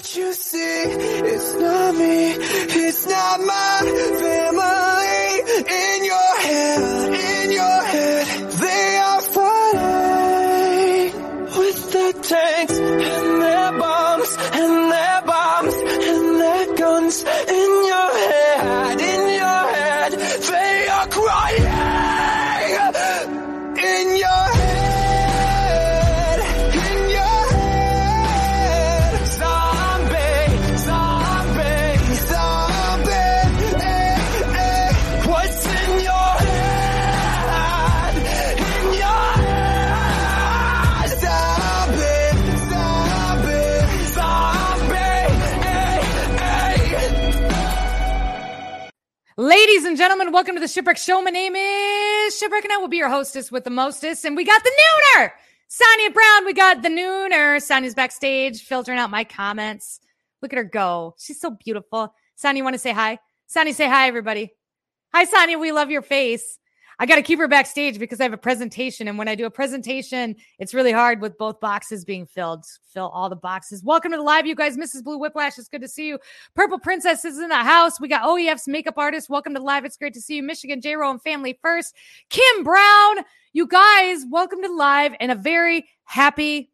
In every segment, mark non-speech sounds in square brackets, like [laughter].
What you see, it's not me, it's not my family. And gentlemen, welcome to the Shipwreck Show. My name is Shipwreck, and I will be your hostess with the mostest. And we got the nooner, Sonia Brown. We got the nooner. Sonia's backstage filtering out my comments. Look at her go. She's so beautiful. Sonia, you want to say hi? Sonia, say hi, everybody. Hi, Sonia. We love your face. I got to keep her backstage because I have a presentation. And when I do a presentation, it's really hard with both boxes being filled. Fill all the boxes. Welcome to the live, you guys. Mrs. Blue Whiplash, it's good to see you. Purple Princess is in the house. We got OEF's makeup artist. Welcome to live. It's great to see you. Michigan J Row and Family First. Kim Brown, you guys, welcome to live and a very happy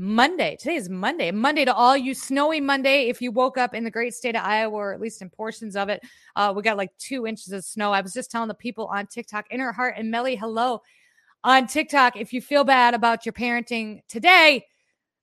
Monday. Today is Monday. Monday to all you snowy Monday. If you woke up in the great state of Iowa, or at least in portions of it, uh, we got like two inches of snow. I was just telling the people on TikTok, Inner Heart and Melly, hello on TikTok. If you feel bad about your parenting today,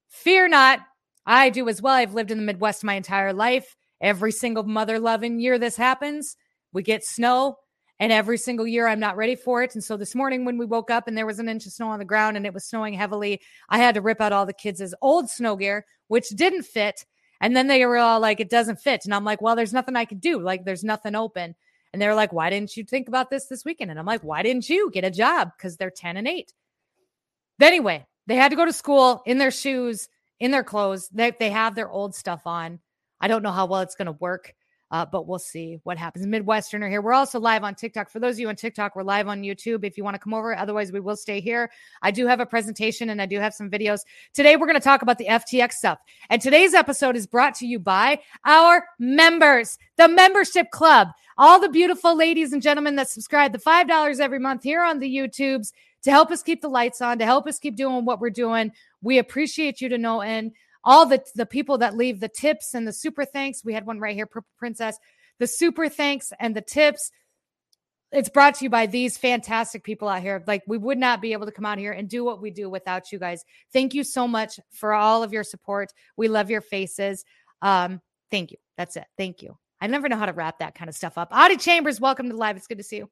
fear not. I do as well. I've lived in the Midwest my entire life. Every single mother loving year this happens, we get snow. And every single year, I'm not ready for it. And so this morning, when we woke up and there was an inch of snow on the ground and it was snowing heavily, I had to rip out all the kids' old snow gear, which didn't fit. And then they were all like, it doesn't fit. And I'm like, well, there's nothing I could do. Like, there's nothing open. And they're like, why didn't you think about this this weekend? And I'm like, why didn't you get a job? Because they're 10 and 8. But anyway, they had to go to school in their shoes, in their clothes. They, they have their old stuff on. I don't know how well it's going to work. Uh, but we'll see what happens. Midwesterner here. We're also live on TikTok. For those of you on TikTok, we're live on YouTube if you want to come over. Otherwise, we will stay here. I do have a presentation and I do have some videos. Today, we're going to talk about the FTX stuff. And today's episode is brought to you by our members, the membership club, all the beautiful ladies and gentlemen that subscribe, the $5 every month here on the YouTubes to help us keep the lights on, to help us keep doing what we're doing. We appreciate you to no end all the the people that leave the tips and the super thanks. We had one right here, Princess. The super thanks and the tips. It's brought to you by these fantastic people out here. Like we would not be able to come out here and do what we do without you guys. Thank you so much for all of your support. We love your faces. Um, thank you. That's it. Thank you. I never know how to wrap that kind of stuff up. Audie Chambers, welcome to the live. It's good to see you.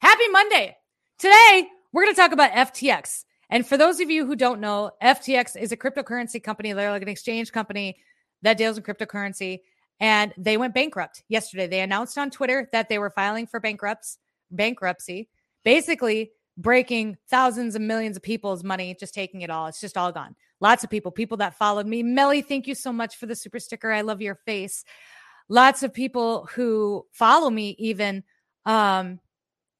Happy Monday. Today, we're going to talk about FTX. And for those of you who don't know, FTX is a cryptocurrency company. They're like an exchange company that deals in cryptocurrency. And they went bankrupt yesterday. They announced on Twitter that they were filing for bankrupts, bankruptcy, basically breaking thousands and millions of people's money, just taking it all. It's just all gone. Lots of people, people that followed me. Melly, thank you so much for the super sticker. I love your face. Lots of people who follow me even um,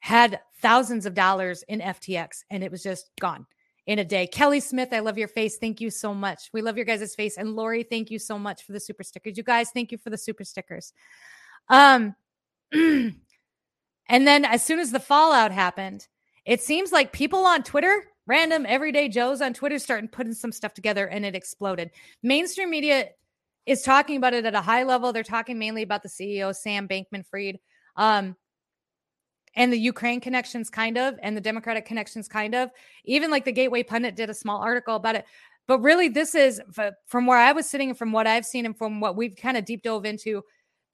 had thousands of dollars in FTX and it was just gone in a day. Kelly Smith, I love your face. Thank you so much. We love your guys' face. And Lori, thank you so much for the super stickers. You guys, thank you for the super stickers. Um, [clears throat] and then as soon as the fallout happened, it seems like people on Twitter, random everyday Joes on Twitter, starting putting some stuff together and it exploded. Mainstream media is talking about it at a high level. They're talking mainly about the CEO, Sam Bankman Fried. Um, and the Ukraine connections, kind of, and the Democratic connections, kind of. Even like the Gateway Pundit did a small article about it. But really, this is from where I was sitting, from what I've seen, and from what we've kind of deep dove into.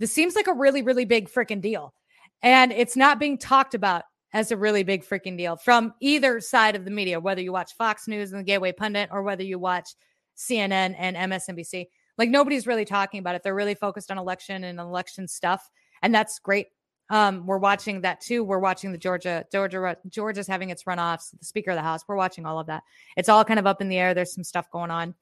This seems like a really, really big freaking deal. And it's not being talked about as a really big freaking deal from either side of the media, whether you watch Fox News and the Gateway Pundit or whether you watch CNN and MSNBC. Like nobody's really talking about it. They're really focused on election and election stuff. And that's great. Um, we're watching that too. We're watching the Georgia, Georgia, Georgia's having its runoffs, the Speaker of the House. We're watching all of that. It's all kind of up in the air. There's some stuff going on,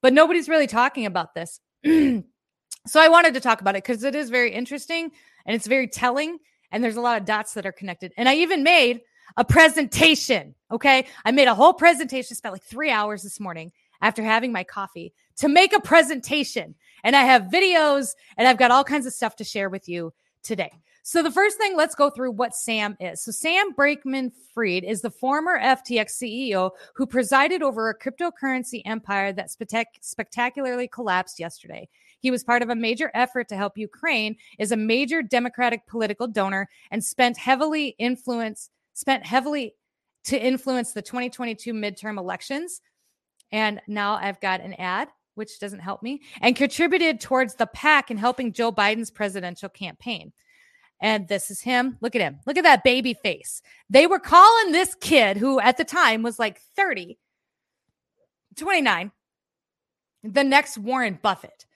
but nobody's really talking about this. [clears throat] so I wanted to talk about it because it is very interesting and it's very telling. And there's a lot of dots that are connected. And I even made a presentation. Okay. I made a whole presentation, spent like three hours this morning. after having my coffee to make a presentation. And I have videos and I've got all kinds of stuff to share with you today. So the first thing, let's go through what Sam is. So Sam Bankman Freed is the former FTX CEO who presided over a cryptocurrency empire that spectac- spectacularly collapsed yesterday. He was part of a major effort to help Ukraine, is a major democratic political donor, and spent heavily influence spent heavily to influence the 2022 midterm elections. And now I've got an ad which doesn't help me, and contributed towards the PAC in helping Joe Biden's presidential campaign. And this is him. Look at him. Look at that baby face. They were calling this kid, who at the time was like 30, 29, the next Warren Buffett.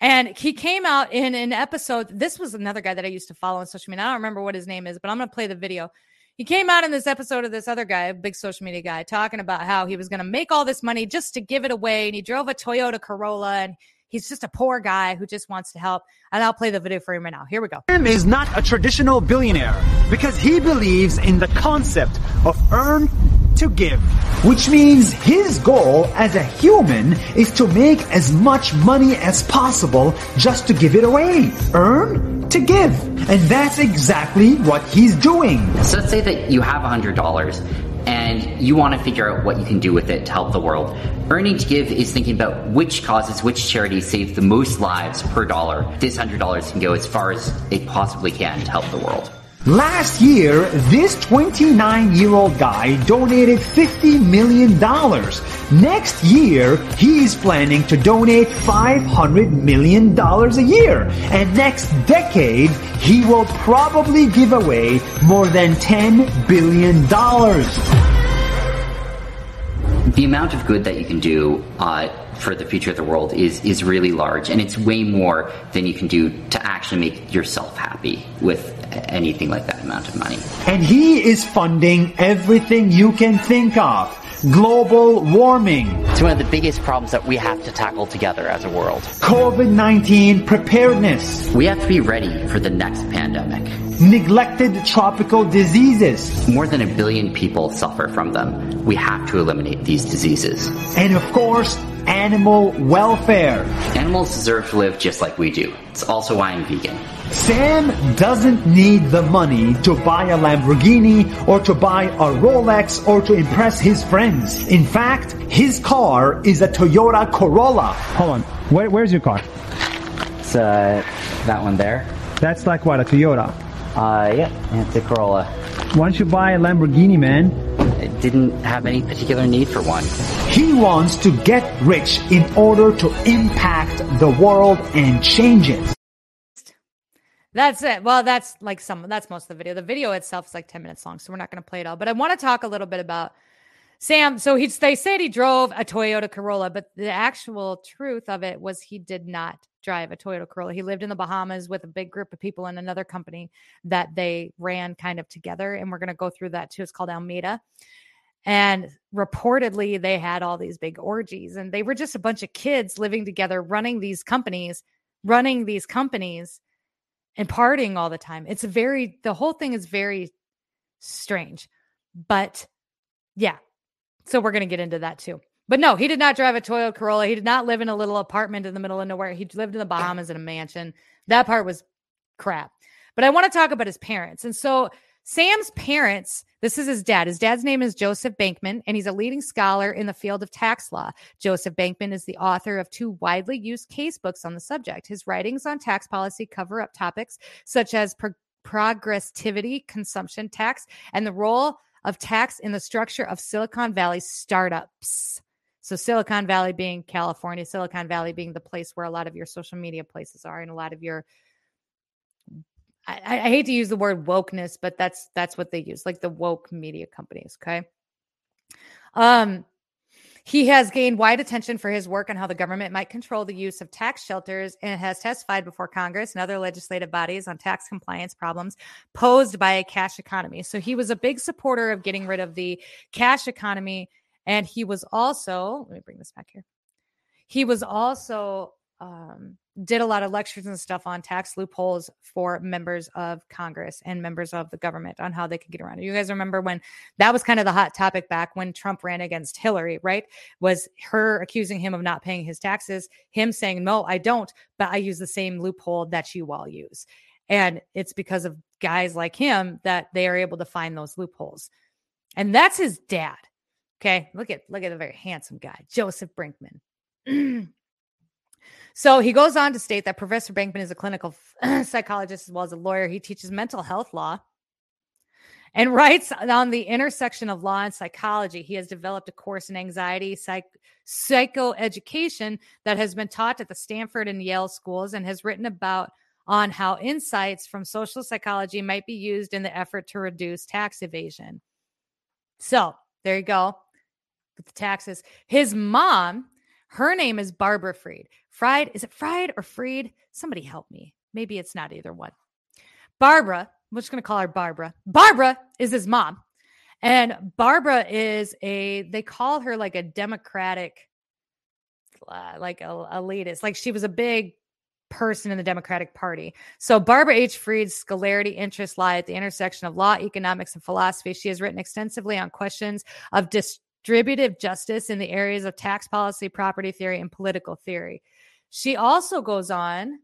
And he came out in an episode. This was another guy that I used to follow on social media. I don't remember what his name is, but I'm going to play the video. He came out in this episode of this other guy, a big social media guy, talking about how he was going to make all this money just to give it away. And he drove a Toyota Corolla and he's just a poor guy who just wants to help. And I'll play the video for him right now. Here we go. Sam is not a traditional billionaire because he believes in the concept of earn to give, which means his goal as a human is to make as much money as possible just to give it away. Earn to give. And that's exactly what he's doing. So let's say that you have $100 and you want to figure out what you can do with it to help the world. Earning to Give is thinking about which causes, which charities save the most lives per dollar. This $100 can go as far as it possibly can to help the world. Last year, this 29 year old guy donated $50 million. Next year, he's planning to donate $500 million a year. And next decade, he will probably give away more than $10 billion. The amount of good that you can do uh, for the future of the world is is really large, and it's way more than you can do to actually make yourself happy with anything like that amount of money. And he is funding everything you can think of. Global warming, It's one of the biggest problems that we have to tackle together as a world. COVID-19 preparedness, We have to be ready for the next pandemic. Neglected tropical diseases, More than a billion people suffer from them. We have to eliminate these diseases. and of course, animal welfare. Animals deserve to live just like we do. It's also why I'm vegan. Sam doesn't need the money to buy a Lamborghini or to buy a Rolex or to impress his friends. In fact, his car is a Toyota Corolla. Hold on. Where, where's your car? It's uh, that one there. That's like what, a Toyota? Uh, yeah, it's a Corolla. Why don't you buy a Lamborghini, man? It didn't have any particular need for one. He wants to get rich in order to impact the world and change it. That's it. Well, that's like some, that's most of the video. The video itself is like 10 minutes long, so we're not going to play it all. But I want to talk a little bit about Sam. So he's, they said he drove a Toyota Corolla, but the actual truth of it was he did not drive a Toyota Corolla. He lived in the Bahamas with a big group of people in another company that they ran kind of together. And we're going to go through that too. It's called Alameda. And reportedly, they had all these big orgies, and they were just a bunch of kids living together, running these companies, running these companies and partying all the time. It's very, the whole thing is very strange. But yeah, so we're going to get into that too. But no, he did not drive a Toyota Corolla. He did not live in a little apartment in the middle of nowhere. He lived in the Bahamas in a mansion. That part was crap. But I want to talk about his parents. And so Sam's parents, this is his dad. His dad's name is Joseph Bankman, and he's a leading scholar in the field of tax law. Joseph Bankman is the author of two widely used case books on the subject. His writings on tax policy cover up topics such as pro- progressivity, consumption tax, and the role of tax in the structure of Silicon Valley startups. So, Silicon Valley being California, Silicon Valley being the place where a lot of your social media places are, and a lot of your I, I hate to use the word wokeness, but that's that's what they use, like the woke media companies. Okay. Um, he has gained wide attention for his work on how the government might control the use of tax shelters and has testified before Congress and other legislative bodies on tax compliance problems posed by a cash economy. So he was a big supporter of getting rid of the cash economy. And he was also, let me bring this back here. He was also um, did a lot of lectures and stuff on tax loopholes for members of Congress and members of the government on how they could get around it. You guys remember when that was kind of the hot topic back when Trump ran against Hillary, right? Was her accusing him of not paying his taxes, him saying, No, I don't, but I use the same loophole that you all use. And it's because of guys like him that they are able to find those loopholes. And that's his dad. Okay. Look at look at a very handsome guy, Joseph Brinkman. [clears throat] So he goes on to state that Professor Brinkman is a clinical [clears throat] psychologist as well as a lawyer. He teaches mental health law and writes on the intersection of law and psychology. He has developed a course in anxiety psych- psychoeducation that has been taught at the Stanford and Yale schools and has written about on how insights from social psychology might be used in the effort to reduce tax evasion. So there you go with the taxes. His mom her name is Barbara Freed. Fried, is it Fried or Freed? Somebody help me. Maybe it's not either one. Barbara, I'm just going to call her Barbara. Barbara is his mom. And Barbara is a, they call her like a Democratic, uh, like a, elitist. Like she was a big person in the Democratic Party. So Barbara H. Freed's scholarity interests lie at the intersection of law, economics, and philosophy. She has written extensively on questions of dis- distributive justice in the areas of tax policy, property theory, and political theory. She also goes on.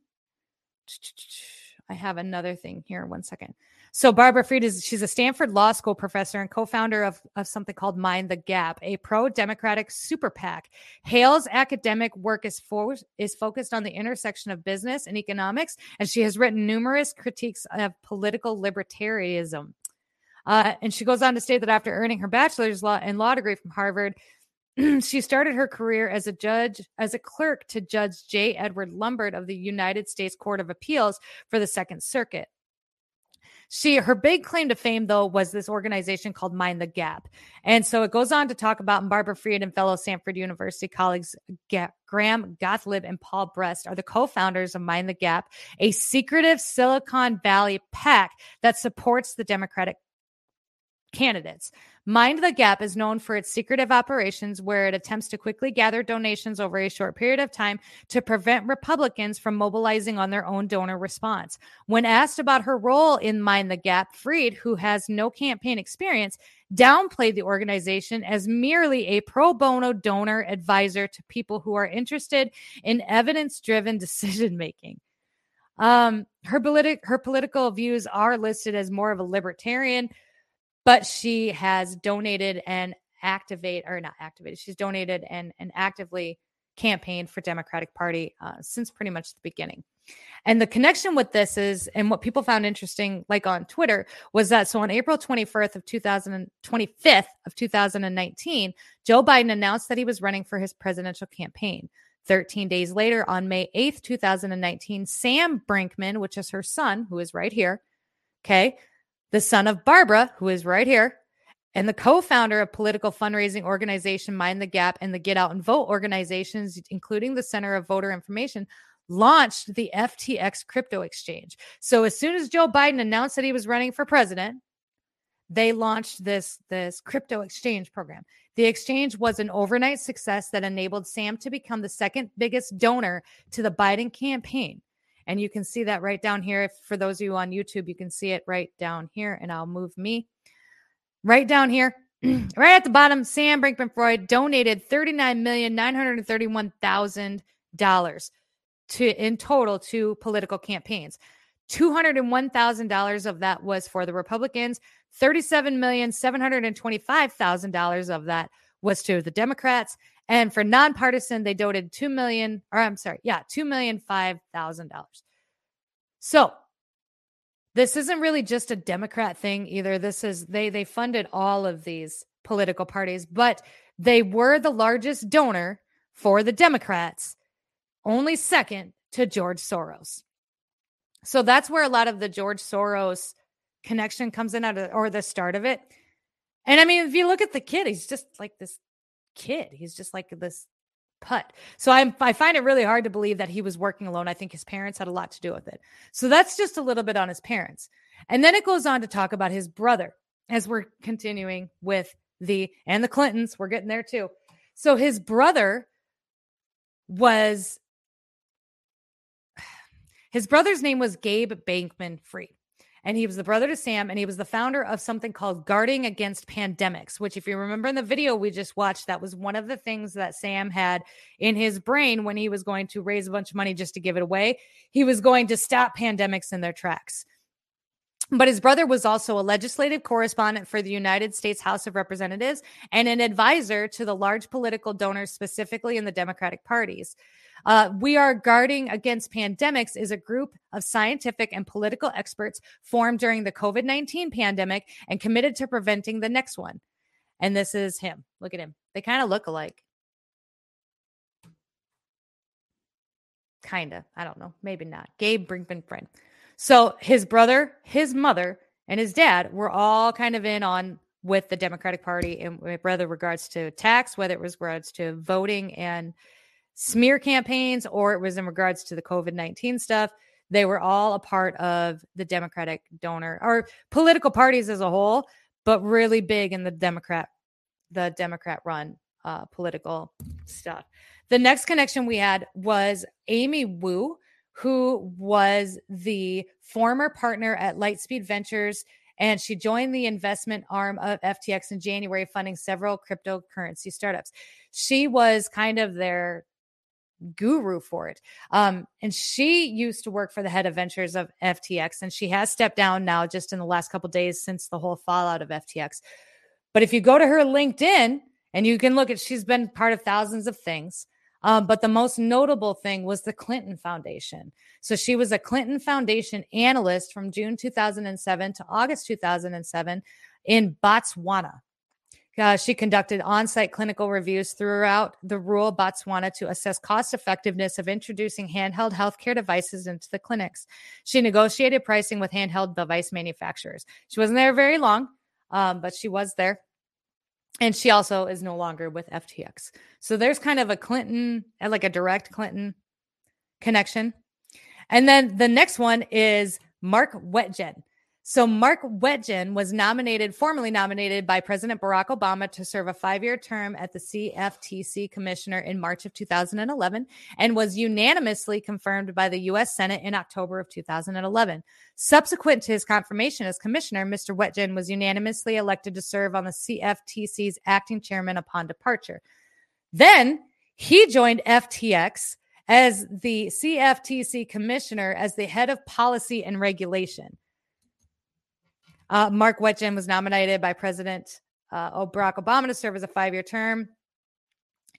I have another thing here. One second. So Barbara Freed is she's a Stanford Law School professor and co-founder of, of something called Mind the Gap, a pro-democratic super PAC. Hale's academic work is for, is focused on the intersection of business and economics, and she has written numerous critiques of political libertarianism. Uh, and she goes on to state that after earning her bachelor's law and law degree from Harvard, [clears throat] she started her career as a judge, as a clerk to Judge J. Edward Lumbard of the United States Court of Appeals for the Second Circuit. She her big claim to fame though was this organization called Mind the Gap. And so it goes on to talk about Barbara Fried and fellow Stanford University colleagues Graham Gottlieb and Paul Brest are the co-founders of Mind the Gap, a secretive Silicon Valley PAC that supports the Democratic candidates. Mind the Gap is known for its secretive operations where it attempts to quickly gather donations over a short period of time to prevent Republicans from mobilizing on their own donor response. When asked about her role in Mind the Gap, Freed, who has no campaign experience, downplayed the organization as merely a pro bono donor advisor to people who are interested in evidence driven [laughs] decision making. Um, her, her political views are listed as more of a libertarian but she has donated and activate or not activated she's donated and and actively campaigned for democratic party uh, since pretty much the beginning. And the connection with this is and what people found interesting like on twitter was that so on april 24th of 2025th of 2019 joe biden announced that he was running for his presidential campaign. 13 days later on may 8th 2019 sam brinkman which is her son who is right here okay the son of Barbara, who is right here, and the co-founder of political fundraising organization Mind the Gap and the Get Out and Vote organizations, including the Center of Voter Information, launched the FTX crypto exchange. So as soon as Joe Biden announced that he was running for president, they launched this this crypto exchange program. The exchange was an overnight success that enabled Sam to become the second biggest donor to the Biden campaign. And you can see that right down here. If for those of you on YouTube, you can see it right down here. And I'll move me right down here. [clears throat] right at the bottom, Sam Brinkman Freud donated $39,931,000 to in total to political campaigns. $201,000 of that was for the Republicans. $37,725,000 of that was to the Democrats. And for nonpartisan, they donated two million, or I'm sorry, yeah, two million five thousand dollars. So this isn't really just a Democrat thing either. This is they they funded all of these political parties, but they were the largest donor for the Democrats, only second to George Soros. So that's where a lot of the George Soros connection comes in at, or the start of it. And I mean, if you look at the kid, he's just like this kid. He's just like this putt. So I'm, I find it really hard to believe that he was working alone. I think his parents had a lot to do with it. So that's just a little bit on his parents. And then it goes on to talk about his brother as we're continuing with the and the Clintons. We're getting there too. So his brother was [sighs] His brother's name was Gabe Bankman Fried. And he was the brother to Sam, and he was the founder of something called Guarding Against Pandemics, which, if you remember in the video we just watched, that was one of the things that Sam had in his brain when he was going to raise a bunch of money just to give it away. He was going to stop pandemics in their tracks. But his brother was also a legislative correspondent for the United States House of Representatives and an advisor to the large political donors, specifically in the Democratic parties. Uh, we are guarding against pandemics is a group of scientific and political experts formed during the COVID 19 pandemic and committed to preventing the next one. And this is him. Look at him. They kind of look alike. Kind of. I don't know. Maybe not. Gabe Brinkman friend. So his brother, his mother, and his dad were all kind of in on with the Democratic Party in whether regards to tax, whether it was regards to voting and smear campaigns, or it was in regards to the COVID 19 stuff. They were all a part of the Democratic donor or political parties as a whole, but really big in the Democrat, the Democrat run uh, political stuff. The next connection we had was Amy Wu, who was the former partner at Lightspeed Ventures. And she joined the investment arm of FTX in January, funding several cryptocurrency startups. She was kind of their guru for it. Um, and she used to work for the head of ventures of FTX, and she has stepped down now just in the last couple days since the whole fallout of FTX. But if you go to her LinkedIn and you can look at, she's been part of thousands of things. Um, but the most notable thing was the Clinton Foundation. So she was a Clinton Foundation analyst from June 2007 to August 2007 in Botswana. Uh, she conducted on site clinical reviews throughout the rural Botswana to assess cost effectiveness of introducing handheld healthcare devices into the clinics. She negotiated pricing with handheld device manufacturers. She wasn't there very long, um, but she was there. And she also is no longer with FTX. So there's kind of a Clinton, uh, like a direct Clinton connection. And then the next one is Mark Wetjen. So Mark Wetjen was nominated, formally nominated by President Barack Obama to serve a five-year term at the CFTC commissioner in March of 2011 and was unanimously confirmed by the U.S. Senate in October of 2011. Subsequent to his confirmation as commissioner, Mr. Wetjen was unanimously elected to serve on the CFTC's acting chairman upon departure. Then he joined FTX as the CFTC commissioner as the head of policy and regulation. Uh, Mark Wetjen was nominated by President uh, Barack Obama to serve as a five year term.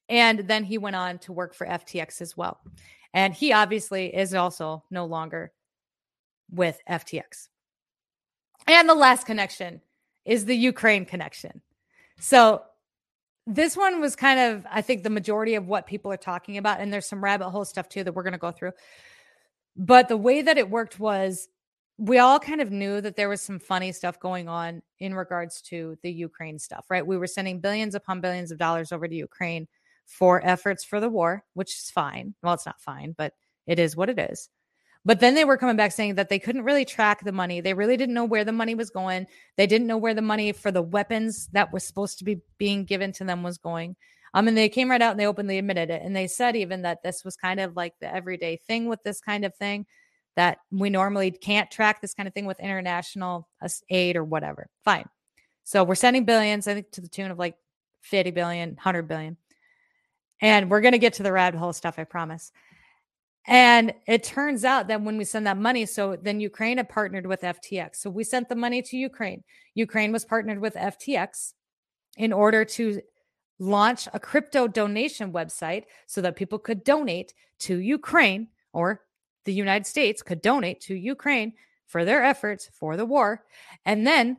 And then he went on to work for FTX as well. And he obviously is also no longer with FTX. And the last connection is the Ukraine connection. So this one was kind of, I think, the majority of what people are talking about. And there's some rabbit hole stuff too that we're going to go through. But the way that it worked was we all kind of knew that there was some funny stuff going on in regards to the Ukraine stuff, right? We were sending billions upon billions of dollars over to Ukraine for efforts for the war, which is fine. Well, it's not fine, but it is what it is. But then they were coming back saying that they couldn't really track the money. They really didn't know where the money was going. They didn't know where the money for the weapons that was supposed to be being given to them was going. Um, and they came right out and they openly admitted it. And they said even that this was kind of like the everyday thing with this kind of thing that we normally can't track this kind of thing with international uh, aid or whatever. Fine. So we're sending billions, I think to the tune of like 50 billion, 100 billion. And we're going to get to the rabbit hole stuff, I promise. And it turns out that when we send that money, so then Ukraine had partnered with FTX. So we sent the money to Ukraine. Ukraine was partnered with FTX in order to launch a crypto donation website so that people could donate to Ukraine or the United States could donate to Ukraine for their efforts for the war and then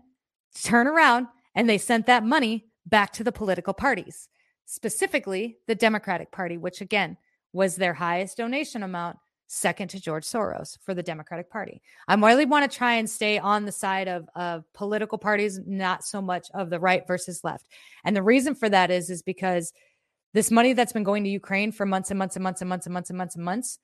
turn around and they sent that money back to the political parties, specifically the Democratic Party, which again was their highest donation amount, second to George Soros for the Democratic Party. I really want to try and stay on the side of, of political parties, not so much of the right versus left. And the reason for that is, is because this money that's been going to Ukraine for months and months and months and months and months and months and months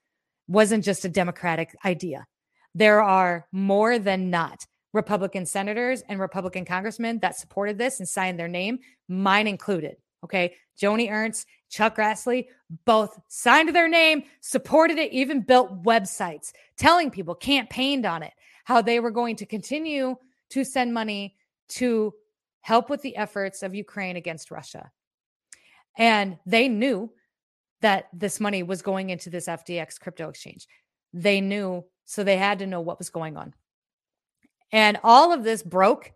wasn't just a Democratic idea. There are more than not Republican senators and Republican congressmen that supported this and signed their name, mine included. Okay. Joni Ernst, Chuck Grassley, both signed their name, supported it, even built websites telling people, campaigned on it, how they were going to continue to send money to help with the efforts of Ukraine against Russia. And they knew that this money was going into this FTX crypto exchange. They knew, so they had to know what was going on. And all of this broke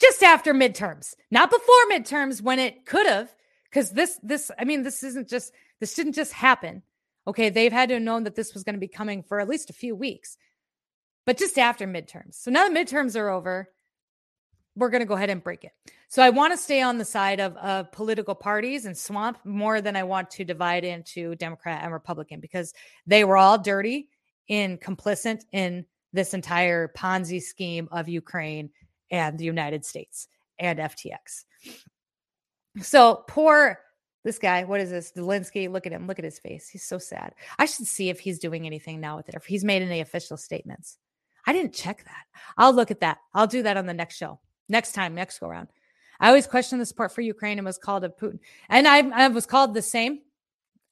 just after midterms, not before midterms when it could have, because this, this, I mean, this isn't just, this didn't just happen. Okay. They've had to have known that this was going to be coming for at least a few weeks, but just after midterms. So now the midterms are over. We're going to go ahead and break it. So I want to stay on the side of, of political parties and swamp more than I want to divide into Democrat and Republican because they were all dirty and complicit in this entire Ponzi scheme of Ukraine and the United States and FTX. So poor this guy, what is this? Zelensky, look at him. Look at his face. He's so sad. I should see if he's doing anything now with it, if he's made any official statements. I didn't check that. I'll look at that. I'll do that on the next show, next time, next go around. I always question the support for Ukraine and was called a Putin. And I, I was called the same.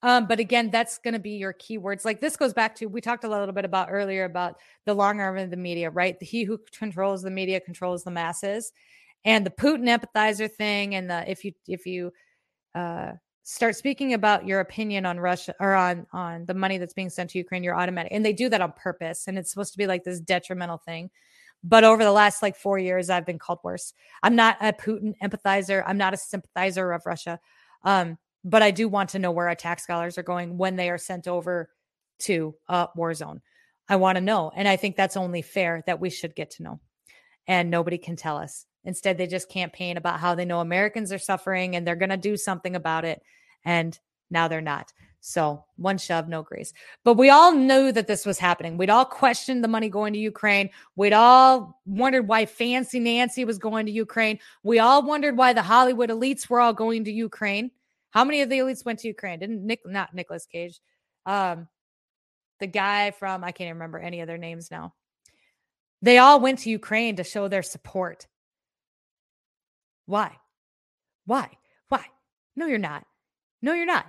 Um, but again, that's going to be your keywords. Like this goes back to we talked a little bit about earlier about the long arm of the media, right? The he who controls the media controls the masses, and the Putin empathizer thing, and the if you if you uh, start speaking about your opinion on Russia or on on the money that's being sent to Ukraine, you're automatic, and they do that on purpose, and it's supposed to be like this detrimental thing. But over the last like four years, I've been called worse. I'm not a Putin empathizer. I'm not a sympathizer of Russia. Um, but I do want to know where our tax dollars are going when they are sent over to a war zone. I want to know. And I think that's only fair that we should get to know. And nobody can tell us. Instead, they just campaign about how they know Americans are suffering and they're going to do something about it. And now they're not. So one shove, no grace. But we all knew that this was happening. We'd all questioned the money going to Ukraine. We'd all wondered why Fancy Nancy was going to Ukraine. We all wondered why the Hollywood elites were all going to Ukraine. How many of the elites went to Ukraine? Didn't Nick not Nicolas Cage? Um, the guy from I can't even remember any of their names now. They all went to Ukraine to show their support. Why? Why? Why? No, you're not. No, you're not.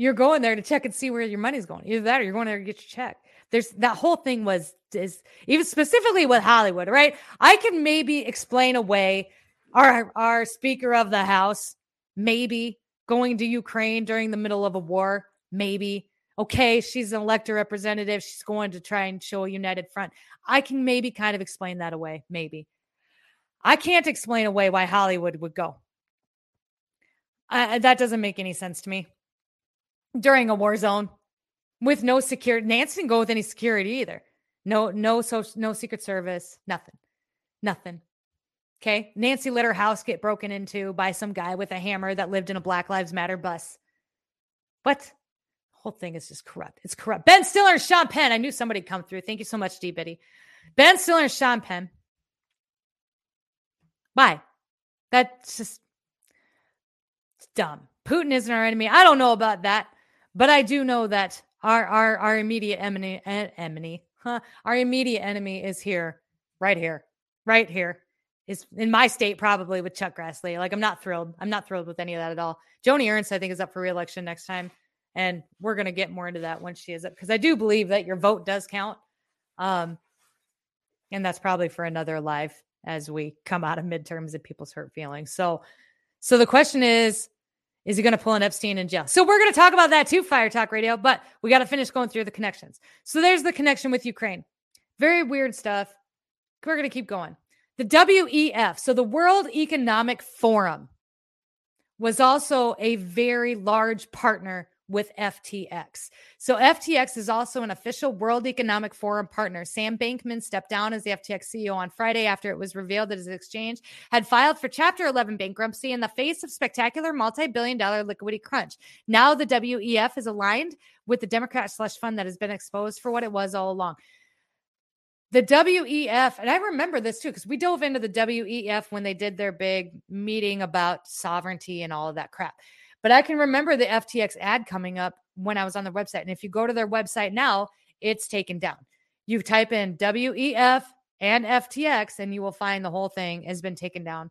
You're going there to check and see where your money's going. Either that or you're going there to get your check. There's that whole thing was is even specifically with Hollywood, right? I can maybe explain away our our Speaker of the House, maybe going to Ukraine during the middle of a war, maybe. Okay, she's an elected representative. She's going to try and show a united front. I can maybe kind of explain that away, maybe. I can't explain away why Hollywood would go. Uh, that doesn't make any sense to me. During a war zone with no security, Nancy didn't go with any security either. No, no, so no Secret Service, nothing, nothing. Okay. Nancy let her house get broken into by some guy with a hammer that lived in a Black Lives Matter bus. What? Whole thing is just corrupt. It's corrupt. Ben Stiller and Sean Penn. I knew somebody'd come through. Thank you so much, D Biddy. Ben Stiller and Sean Penn. Bye. That's just dumb. Putin isn't our enemy. I don't know about that, but I do know that our our our immediate enemy enemy, huh? Our immediate enemy is here, right here, right here is in my state probably with Chuck Grassley. Like I'm not thrilled. I'm not thrilled with any of that at all. Joni Ernst, I think, is up for reelection next time. And we're gonna get more into that once she is up because I do believe that your vote does count. Um, and that's probably for another live as we come out of midterms and people's hurt feelings. So so the question is, is he going to pull an Epstein in jail? So we're going to talk about that too, Fire Talk Radio, but we got to finish going through the connections. So there's the connection with Ukraine. Very weird stuff. We're going to keep going. The WEF, so the World Economic Forum, was also a very large partner with FTX. So FTX is also an official World Economic Forum partner. Sam Bankman stepped down as the FTX CEO on Friday after it was revealed that his exchange had filed for Chapter 11 bankruptcy in the face of spectacular multi-billion dollar liquidity crunch. Now the WEF is aligned with the Democrat slush fund that has been exposed for what it was all along the WEF, and I remember this too, because we dove into the WEF when they did their big meeting about sovereignty and all of that crap. But I can remember the FTX ad coming up when I was on the website. And if you go to their website now, it's taken down. You type in WEF and FTX, and you will find the whole thing has been taken down.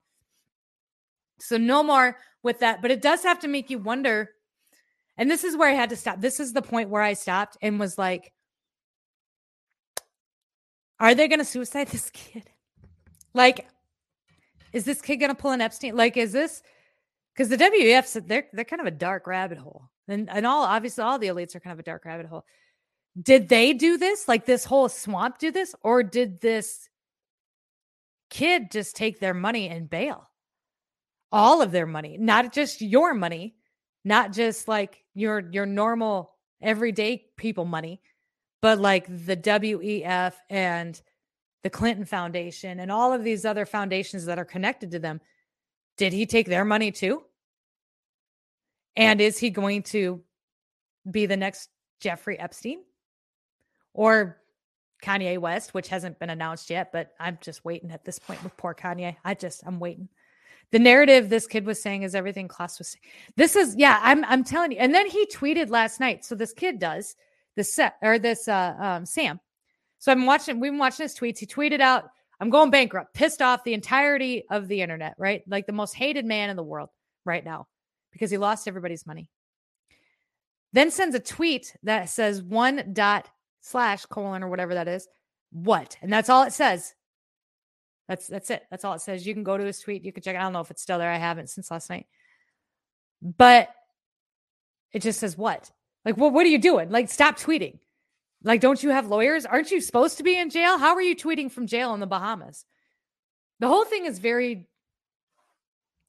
So no more with that. But it does have to make you wonder. And this is where I had to stop. This is the point where I stopped and was like, are they going to suicide [laughs] this kid? Like, is this kid going to pull an Epstein? Like, is this because the WEF they're they're kind of a dark rabbit hole, and and all obviously all the elites are kind of a dark rabbit hole. Did they do this? Like this whole swamp do this, or did this kid just take their money and bail? All of their money, not just your money, not just like your your normal everyday people money, but like the WEF and the Clinton Foundation and all of these other foundations that are connected to them. Did he take their money too? And is he going to be the next Jeffrey Epstein or Kanye West, which hasn't been announced yet, but I'm just waiting at this point with poor Kanye. I just, I'm waiting. The narrative this kid was saying is everything Klaus was saying. This is, yeah, I'm, I'm telling you. And then he tweeted last night. So this kid does this set or this, uh, um, Sam. So I'm watching, we've been watching his tweets. He tweeted out, I'm going bankrupt, pissed off the entirety of the internet, right? Like the most hated man in the world right now because he lost everybody's money. Then sends a tweet that says one dot slash colon or whatever that is. What? And that's all it says. That's that's it. That's all it says. You can go to his tweet. You can check. I don't know if it's still there. I haven't since last night. But it just says what? Like, well, what are you doing? Like, stop tweeting. Like, don't you have lawyers? Aren't you supposed to be in jail? How are you tweeting from jail in the Bahamas? The whole thing is very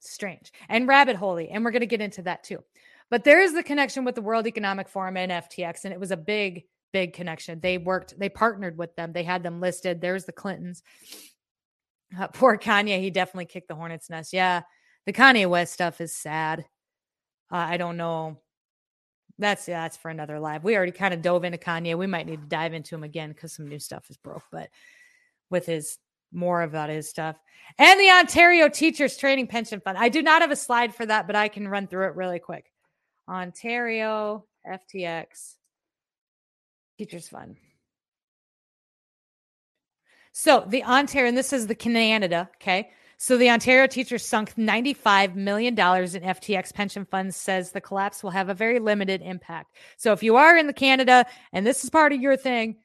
strange and rabbit holey. And we're going to get into that too. But there is the connection with the World Economic Forum and FTX. And it was a big, big connection. They worked, they partnered with them, they had them listed. There's the Clintons. Uh, [laughs] poor Kanye, he definitely kicked the hornet's nest. Yeah. The Kanye West stuff is sad. Uh, I don't know that's yeah, that's for another live. We already kind of dove into Kanye. We might need to dive into him again because some new stuff is broke, but with his more about his stuff. And the Ontario Teachers Training Pension Fund. I do not have a slide for that, but I can run through it really quick. Ontario FTX Teachers Fund. So the Ontario, and this is the Canada, okay? So the Ontario teachers sunk $95 million in FTX pension funds, says the collapse will have a very limited impact. So if you are in the Canada and this is part of your thing,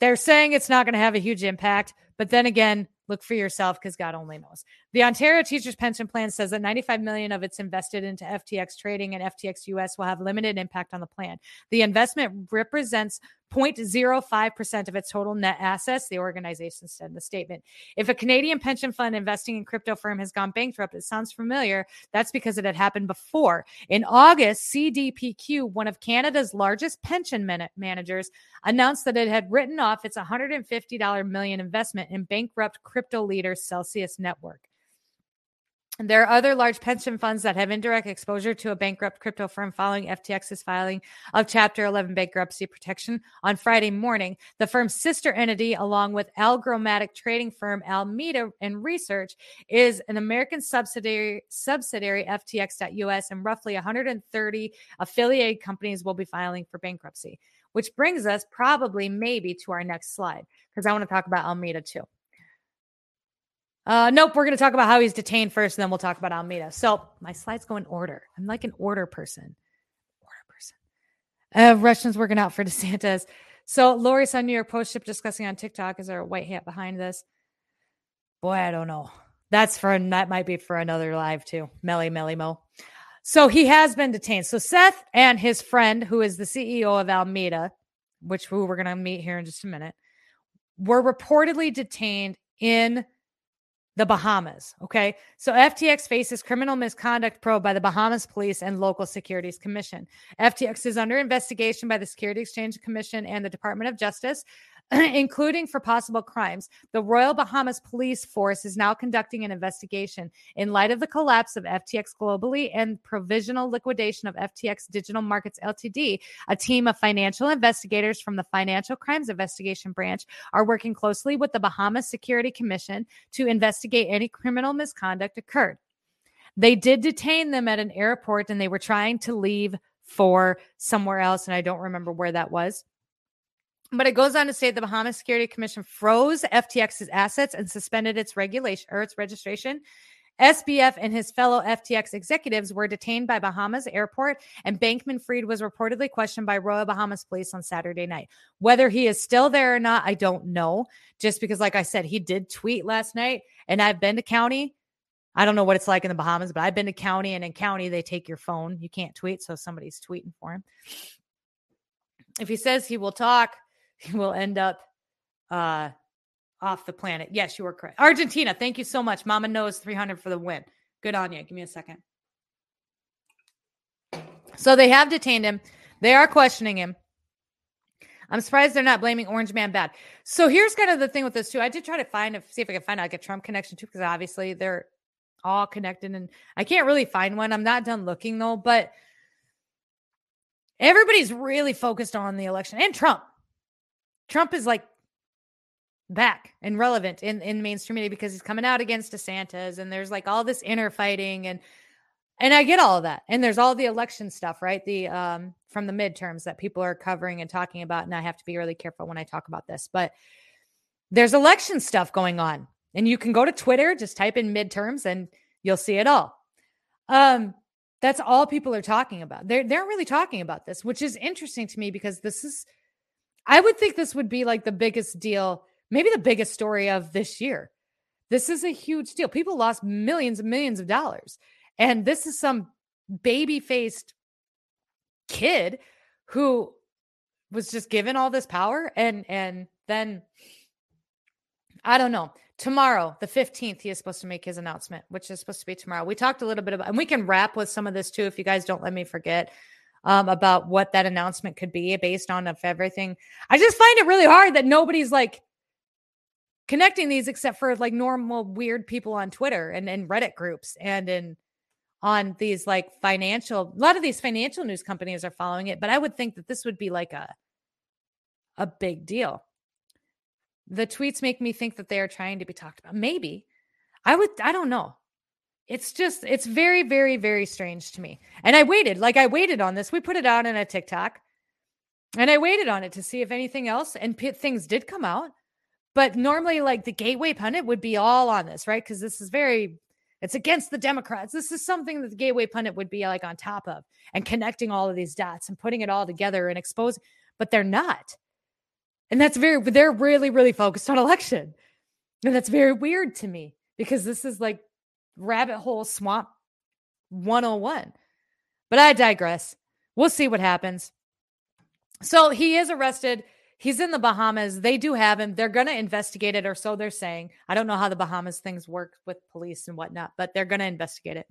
they're saying it's not going to have a huge impact. But then again, look for yourself because God only knows. The Ontario Teachers Pension Plan says that 95 million of it's invested into FTX trading and FTX US will have limited impact on the plan. The investment represents 0.05% of its total net assets, the organization said in the statement. If a Canadian pension fund investing in crypto firm has gone bankrupt, it sounds familiar. That's because it had happened before. In August, CDPQ, one of Canada's largest pension man- managers, announced that it had written off its $150 million investment in bankrupt crypto leader Celsius Network. There are other large pension funds that have indirect exposure to a bankrupt crypto firm following FTX's filing of Chapter 11 bankruptcy protection on Friday morning. The firm's sister entity, along with algorithmic trading firm Alameda and Research, is an American subsidiary subsidiary FTX.us, and roughly 130 affiliated companies will be filing for bankruptcy. Which brings us probably maybe to our next slide because I want to talk about Alameda too. Uh, nope, we're going to talk about how he's detained first, and then we'll talk about Alameda. So my slides go in order. I'm like an order person. Order person. Uh, Russians working out for [laughs] DeSantis. So Lori on New York Post ship discussing on TikTok. Is there a white hat behind this? Boy, I don't know. That's for that might be for another live too. Melly Melly Mo. So he has been detained. So Seth and his friend, who is the CEO of Alameda, which we're going to meet here in just a minute, were reportedly detained in the Bahamas. Okay. So FTX faces criminal misconduct probe by the Bahamas Police and Local Securities Commission. FTX is under investigation by the Security Exchange Commission and the Department of Justice [clears throat] including for possible crimes. The Royal Bahamas Police Force is now conducting an investigation in light of the collapse of FTX globally and provisional liquidation of FTX Digital Markets Ltd. A team of financial investigators from the Financial Crimes Investigation Branch are working closely with the Bahamas Security Commission to investigate any criminal misconduct occurred. They did detain them at an airport and they were trying to leave for somewhere else. And I don't remember where that was. But it goes on to say the Bahamas Security Commission froze FTX's assets and suspended its regulation or its registration SBF and his fellow FTX executives were detained by Bahamas airport, and Bankman Fried was reportedly questioned by Royal Bahamas police on Saturday night. Whether he is still there or not, I don't know. Just because, like I said, he did tweet last night, and I've been to county. I don't know what it's like in the Bahamas, but I've been to county, and in county, they take your phone. You can't tweet, so somebody's tweeting for him. If he says he will talk, [laughs] will end up uh, off the planet. Yes, you are correct. Argentina, thank you so much. Mama knows 300 for the win. Good on you. Give me a second. So they have detained him. They are questioning him. I'm surprised they're not blaming Orange Man bad. So here's kind of the thing with this too. I did try to find if see if I can find out like a Trump connection too, because obviously they're all connected, and I can't really find one. I'm not done looking though, but everybody's really focused on the election and Trump. Trump is like back and relevant in in mainstream media because he's coming out against DeSantis and there's like all this inner fighting and and I get all of that. And there's all the election stuff, right? The um from the midterms that people are covering and talking about and I have to be really careful when I talk about this. But there's election stuff going on. And you can go to Twitter, just type in midterms and you'll see it all. Um that's all people are talking about. They're they're really talking about this, which is interesting to me because this is I would think this would be like the biggest deal maybe the biggest story of this year. This is a huge deal. People lost millions and millions of dollars. And this is some baby faced kid who was just given all this power and and then I don't know. Tomorrow, the 15th, he is supposed to make his announcement, which is supposed to be tomorrow. We talked a little bit about, and we can wrap with some of this too, if you guys don't let me forget um, about what that announcement could be based on of everything. I just find it really hard that nobody's like connecting these except for like normal weird people on Twitter and in Reddit groups and in on these like financial a lot of these financial news companies are following it, but I would think that this would be like a a big deal. The tweets make me think that they are trying to be talked about. Maybe. I would I don't know. It's just it's very very very strange to me. And I waited, like I waited on this. We put it out in a TikTok. And I waited on it to see if anything else and p- things did come out. But normally, like the Gateway pundit would be all on this, right? Because this is very, it's against the Democrats. This is something that the Gateway pundit would be like on top of and connecting all of these dots and putting it all together and expose, but they're not. And that's very, they're really, really focused on election. And that's very weird to me because this is like rabbit hole swamp 101. But I digress. We'll see what happens. So he is arrested. He's in the Bahamas. They do have him. They're going to investigate it, or so they're saying. I don't know how the Bahamas things work with police and whatnot, but they're going to investigate it.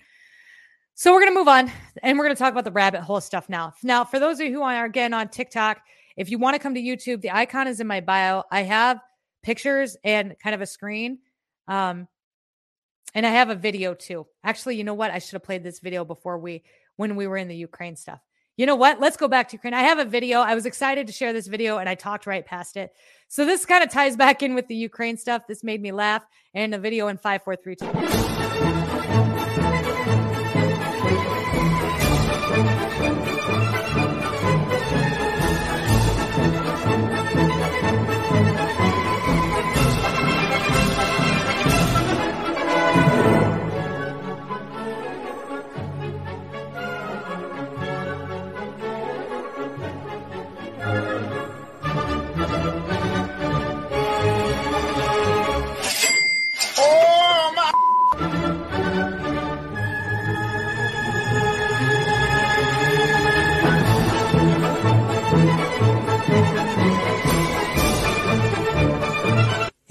So we're going to move on and we're going to talk about the rabbit hole stuff now. Now, for those of you who are again on TikTok, if you want to come to YouTube, the icon is in my bio. I have pictures and kind of a screen. Um, and I have a video too. Actually, you know what? I should have played this video before we when we were in the Ukraine stuff. You know what? Let's go back to Ukraine. I have a video. I was excited to share this video and I talked right past it. So this kind of ties back in with the Ukraine stuff. This made me laugh. And a video in five, four, three, two.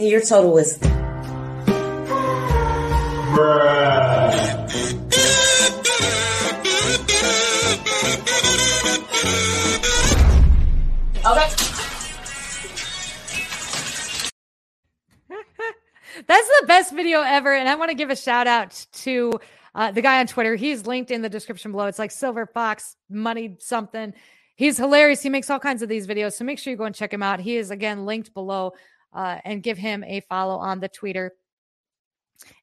Your total was okay. [laughs] That's the best video ever. And I want to give a shout out to uh, the guy on Twitter. He's linked in the description below. It's like Silver Fox Money something. He's hilarious. He makes all kinds of these videos. So make sure you go and check him out. He is again linked below uh, and give him a follow on the Twitter.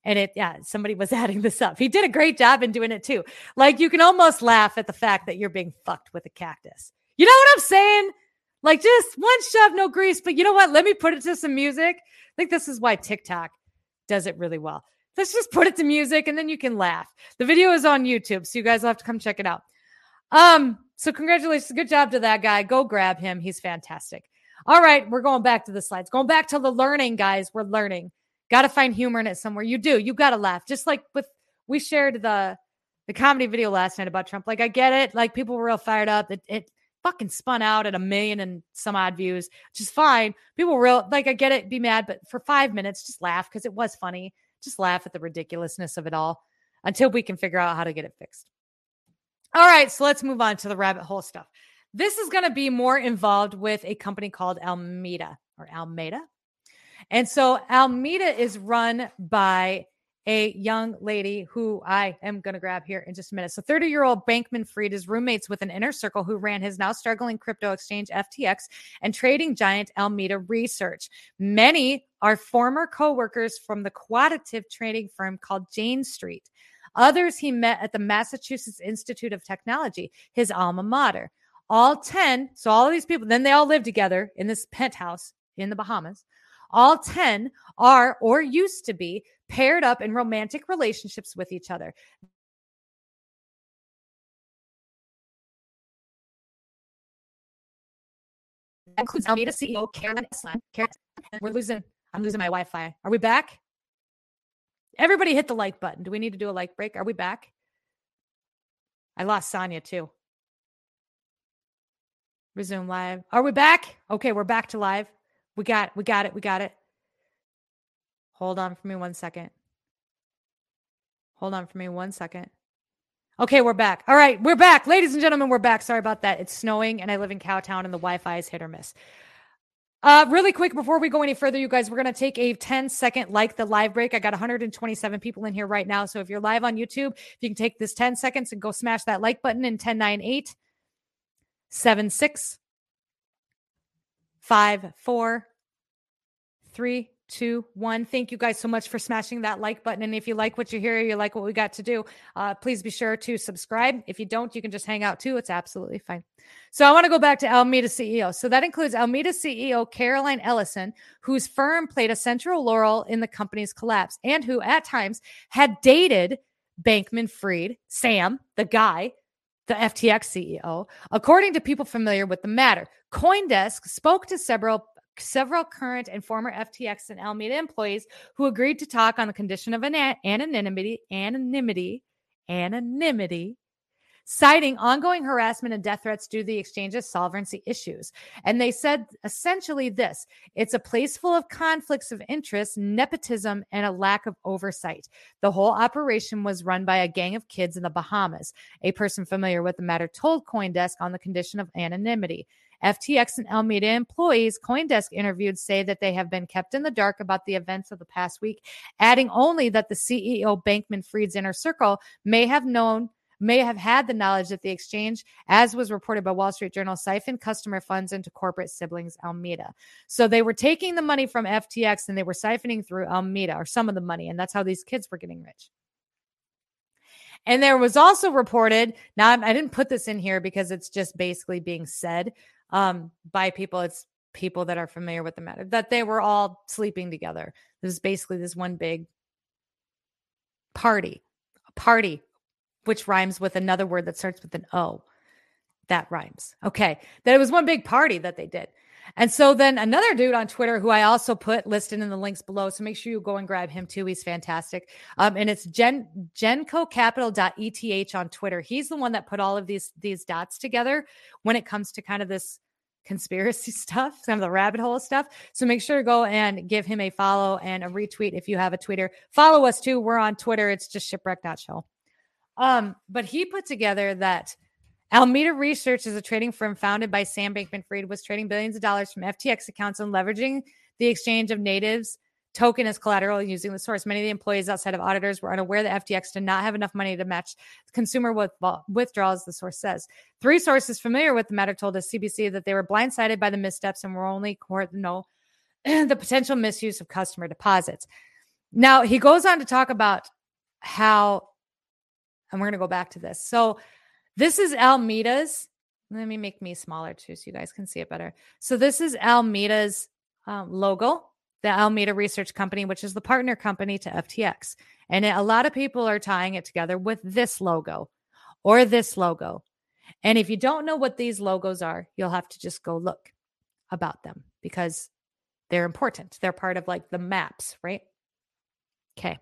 And it, yeah, somebody was [laughs] adding this up. He did a great job in doing it too. Like you can almost laugh at the fact that you're being fucked with a cactus. You know what I'm saying? Like just one shove, no grease. But you know what? Let me put it to some music. I think this is why TikTok does it really well. Let's just put it to music and then you can laugh. The video is on YouTube, so you guys will have to come check it out. Um, so congratulations. Good job to that guy. Go grab him. He's fantastic. All right, we're going back to the slides. Going back to the learning, guys. We're learning. Got to find humor in it somewhere. You do. You got to laugh. Just like with we shared the the comedy video last night about Trump. Like I get it. Like people were real fired up. It, it fucking spun out at a million and some odd views, which is fine. People real like I get it. Be mad, but for five minutes, just laugh because it was funny. Just laugh at the ridiculousness of it all until we can figure out how to get it fixed. All right, so let's move on to the rabbit hole stuff. This is going to be more involved with a company called Almeida or Almeida. And so Almeida is run by a young lady who I am going to grab here in just a minute. So 30 year old Bankman Fried is roommates with an inner circle who ran his now struggling crypto exchange FTX and trading giant Alameda Research. Many are former co-workers from the quantitative trading firm called Jane Street. Others he met at the Massachusetts Institute of Technology, his alma mater. All 10, so all of these people, then they all live together in this penthouse in the Bahamas. All 10 are or used to be paired up in romantic relationships with each other. That includes Alameda CEO Karen Ellison. Karen, we're losing, I'm losing my Wi Fi. Are we back? Everybody hit the like button. Do we need to do a like break? Are we back? I lost Sonia too. Resume live. Are we back? Okay, we're back to live. We got we got it. We got it. Hold on for me one second. Hold on for me one second. Okay, we're back. All right, we're back. Ladies and gentlemen, we're back. Sorry about that. It's snowing and I live in Cowtown and the Wi-Fi is hit or miss. Uh, really quick before we go any further, you guys, we're going to take a 10 second like the live break. I got 127 people in here right now. So if you're live on YouTube, if you can take this 10 seconds and go smash that like button in 10, 9, 8, 7, 6, 5, 4, 3, two, one. Thank you guys so much for smashing that like button. And if you like what you hear, you like what we got to do, uh, please be sure to subscribe. If you don't, you can just hang out too. It's absolutely fine. So I want to go back to Alameda CEO. So that includes Alameda CEO Caroline Ellison, whose firm played a central role in the company's collapse and who at times had dated Bankman Fried, Sam, the guy, the FTX CEO, according to people familiar with the matter. Coindesk spoke to several several current and former FTX and Alameda employees who agreed to talk on the condition of an anonymity, anonymity, anonymity, citing ongoing harassment and death threats due to the exchange's solvency issues. And they said essentially this it's a place full of conflicts of interest, nepotism, and a lack of oversight. The whole operation was run by a gang of kids in the Bahamas. A person familiar with the matter told Coindesk on the condition of anonymity. FTX and Alameda employees Coindesk interviewed say that they have been kept in the dark about the events of the past week, adding only that the CEO Bankman Fried's inner circle may have known may have had the knowledge that the exchange, as was reported by Wall Street Journal, siphoned customer funds into corporate siblings Alameda. So they were taking the money from FTX and they were siphoning through Alameda or some of the money. And that's how these kids were getting rich. And there was also reported, now I didn't put this in here because it's just basically being said, um, by people. It's people that are familiar with the matter that they were all sleeping together. This is basically this one big party, a party, which rhymes with another word that starts with an O. That rhymes. Okay. That it was one big party that they did. And so then another dude on Twitter who I also put listed in the links below. So make sure you go and grab him too. He's fantastic. Um, and it's Gen gencocapital.eth on Twitter. He's the one that put all of these these dots together when it comes to kind of this conspiracy [laughs] stuff, some of the rabbit hole stuff. So make sure to go and give him a follow and a retweet if you have a Twitter. Follow us too. We're on Twitter. It's just shipwreck.show. Um, but he put together that Alameda Research is a trading firm founded by Sam Bankman Fried, was trading billions of dollars from FTX accounts and leveraging the exchange of natives token as collateral using the source. Many of the employees outside of auditors were unaware that FTX did not have enough money to match consumer with withdrawals, the source says. Three sources familiar with the matter told us CBC that they were blindsided by the missteps and were only no [clears throat] the potential misuse of customer deposits. Now he goes on to talk about how, and we're going to go back to this. So this is Alameda's. Let me make me smaller too so you guys can see it better. So this is Alameda's um, logo, the Alameda Research Company, which is the partner company to FTX. And a lot of people are tying it together with this logo or this logo. And if you don't know what these logos are, you'll have to just go look about them because they're important. They're part of like the maps, right? Okay.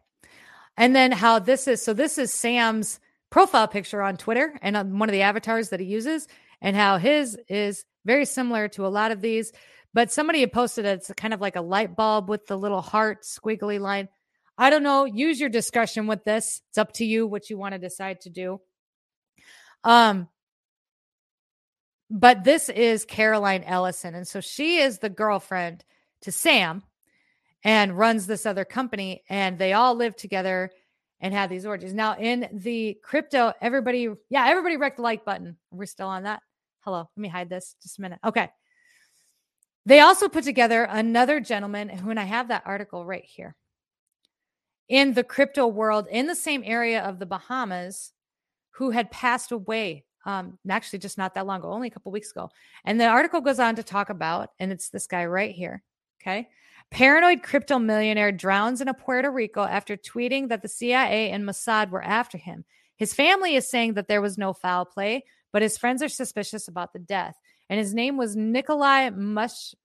And then how this is so this is Sam's profile picture on Twitter and on one of the avatars that he uses, and how his is very similar to a lot of these. But somebody had posted it, it's kind of like a light bulb with the little heart squiggly line. I don't know. Use your discretion with this. It's up to you what you want to decide to do. Um, but this is Caroline Ellison. And so she is the girlfriend to Sam and runs this other company. And they all live together and have these orgies. Now, in the crypto, everybody, yeah, everybody wrecked the like button. We're still on that. Hello, let me hide this just a minute. Okay. They also put together another gentleman who, and I have that article right here in the crypto world in the same area of the Bahamas who had passed away um, actually just not that long ago, only a couple weeks ago. And the article goes on to talk about, and it's this guy right here. Okay. Paranoid crypto millionaire drowns in a Puerto Rico after tweeting that the CIA and Mossad were after him. His family is saying that there was no foul play, but his friends are suspicious about the death. And his name was Nikolai Mush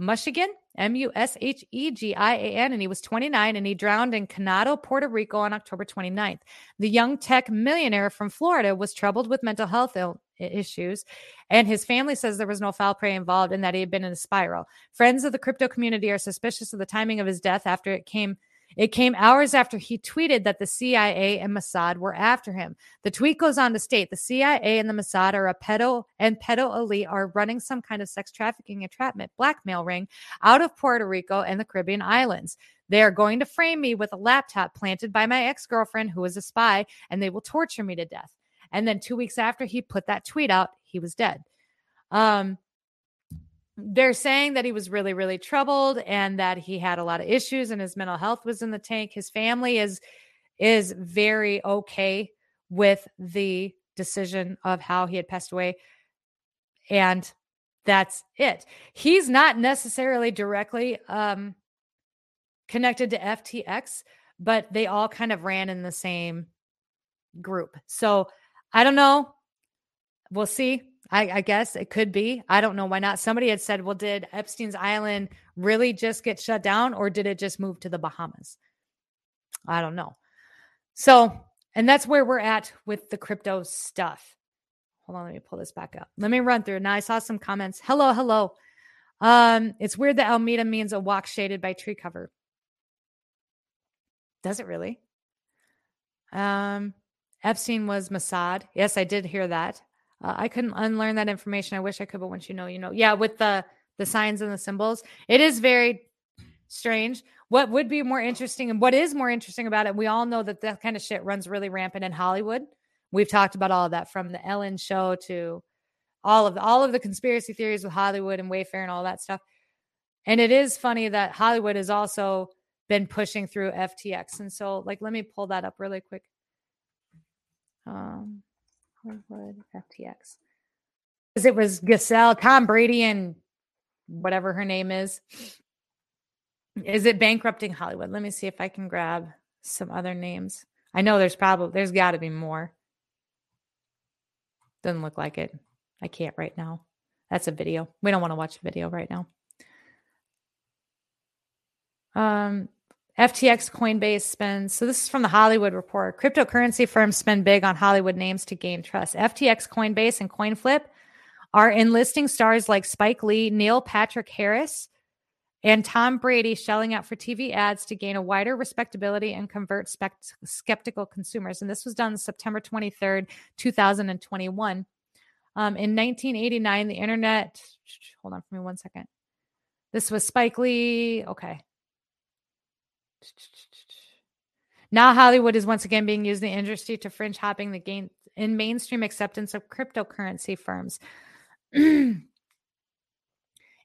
Mushegian, M U S H E G I A N, and he was 29 and he drowned in Condado, Puerto Rico on October 29th. The young tech millionaire from Florida was troubled with mental health Ill- issues, and his family says there was no foul play involved and that he had been in a spiral. Friends of the crypto community are suspicious of the timing of his death after it came it came hours after he tweeted that the CIA and Mossad were after him. The tweet goes on to state the CIA and the Mossad are a pedo and pedo elite are running some kind of sex trafficking entrapment blackmail ring out of Puerto Rico and the Caribbean islands. They are going to frame me with a laptop planted by my ex girlfriend who is a spy, and they will torture me to death. And then two weeks after he put that tweet out, he was dead. Um, they're saying that he was really really troubled and that he had a lot of issues and his mental health was in the tank. His family is is very okay with the decision of how he had passed away. And that's it. He's not necessarily directly um connected to ftx but they all kind of ran in the same group. So i don't know we'll see I, I, guess it could be. I don't know why not. Somebody had said, well, did Epstein's Island really just get shut down or did it just move to the Bahamas? I don't know. So, and that's where we're at with the crypto stuff. Hold on, let me pull this back up. Let me run through. Now I saw some comments. Hello, hello. Um, it's weird that Alameda means a walk shaded by tree cover. Does it really? Um, Epstein was Mossad. Yes, I did hear that. Uh, I couldn't unlearn that information. I wish I could, but once you know, you know. Yeah, with the the signs and the symbols, it is very strange. What would be more interesting, and what is more interesting about it, we all know that that kind of shit runs really rampant in Hollywood. We've talked about all of that from the Ellen Show to all of the, all of the conspiracy theories with Hollywood and Wayfair and all that stuff. And it is funny that Hollywood has also been pushing through FTX. And so, like, let me pull that up really quick. Um, Hollywood FTX. Because it was Gisele, Tom Brady, and whatever her name is. Is it bankrupting Hollywood? Let me see if I can grab some other names. I know there's probably there's got to be more. Doesn't look like it. I can't right now. That's a video. We don't want to watch a video right now. Um, FTX Coinbase spends, so this is from the Hollywood Report. Cryptocurrency firms spend big on Hollywood names to gain trust. FTX, Coinbase, and CoinFlip are enlisting stars like Spike Lee, Neil Patrick Harris, and Tom Brady shelling out for TV ads to gain a wider respectability and convert spect- skeptical consumers. And this was done September 23rd, 2021. Um, in 1989, the internet, hold on for me one second. This was Spike Lee. Okay. Now Hollywood is once again being used in the industry to fringe hopping the gain in mainstream acceptance of cryptocurrency firms. [clears throat]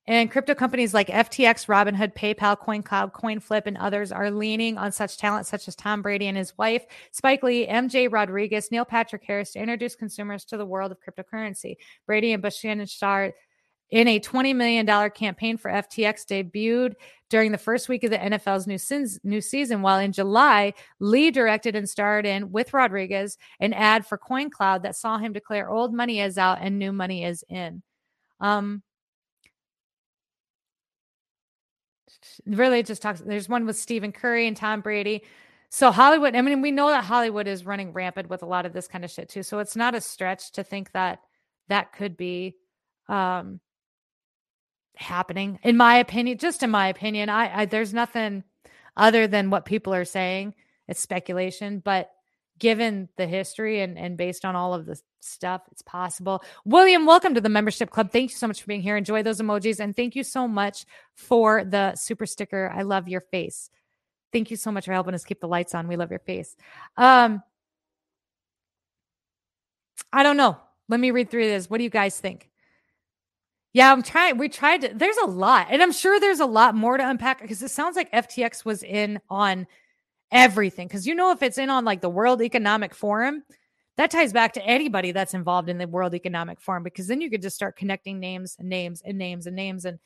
and crypto companies like FTX, Robinhood, PayPal, CoinCloud, CoinFlip, and others are leaning on such talent such as Tom Brady and his wife, Spike Lee, MJ Rodriguez, Neil Patrick Harris to introduce consumers to the world of cryptocurrency. Brady and Bündchen Star in a $20 million campaign for FTX debuted during the first week of the NFL's new, sins, new season, while in July, Lee directed and starred in with Rodriguez an ad for CoinCloud that saw him declare old money is out and new money is in. Um, really, just talks. There's one with Stephen Curry and Tom Brady. So Hollywood, I mean, we know that Hollywood is running rampant with a lot of this kind of shit too. So it's not a stretch to think that that could be um happening. In my opinion just in my opinion I, I there's nothing other than what people are saying. It's speculation but given the history and, and based on all of the stuff it's possible. William welcome to the membership club. Thank you so much for being here. Enjoy those emojis and thank you so much for the super sticker. I love your face. Thank you so much for helping us keep the lights on. We love your face. Um i don't know. Let me read through this. What do you guys think yeah, I'm trying. We tried to. There's a lot, and I'm sure there's a lot more to unpack because it sounds like FTX was in on everything. Because you know, if it's in on like the World Economic Forum, that ties back to anybody that's involved in the World Economic Forum. Because then you could just start connecting names and names and names and names, and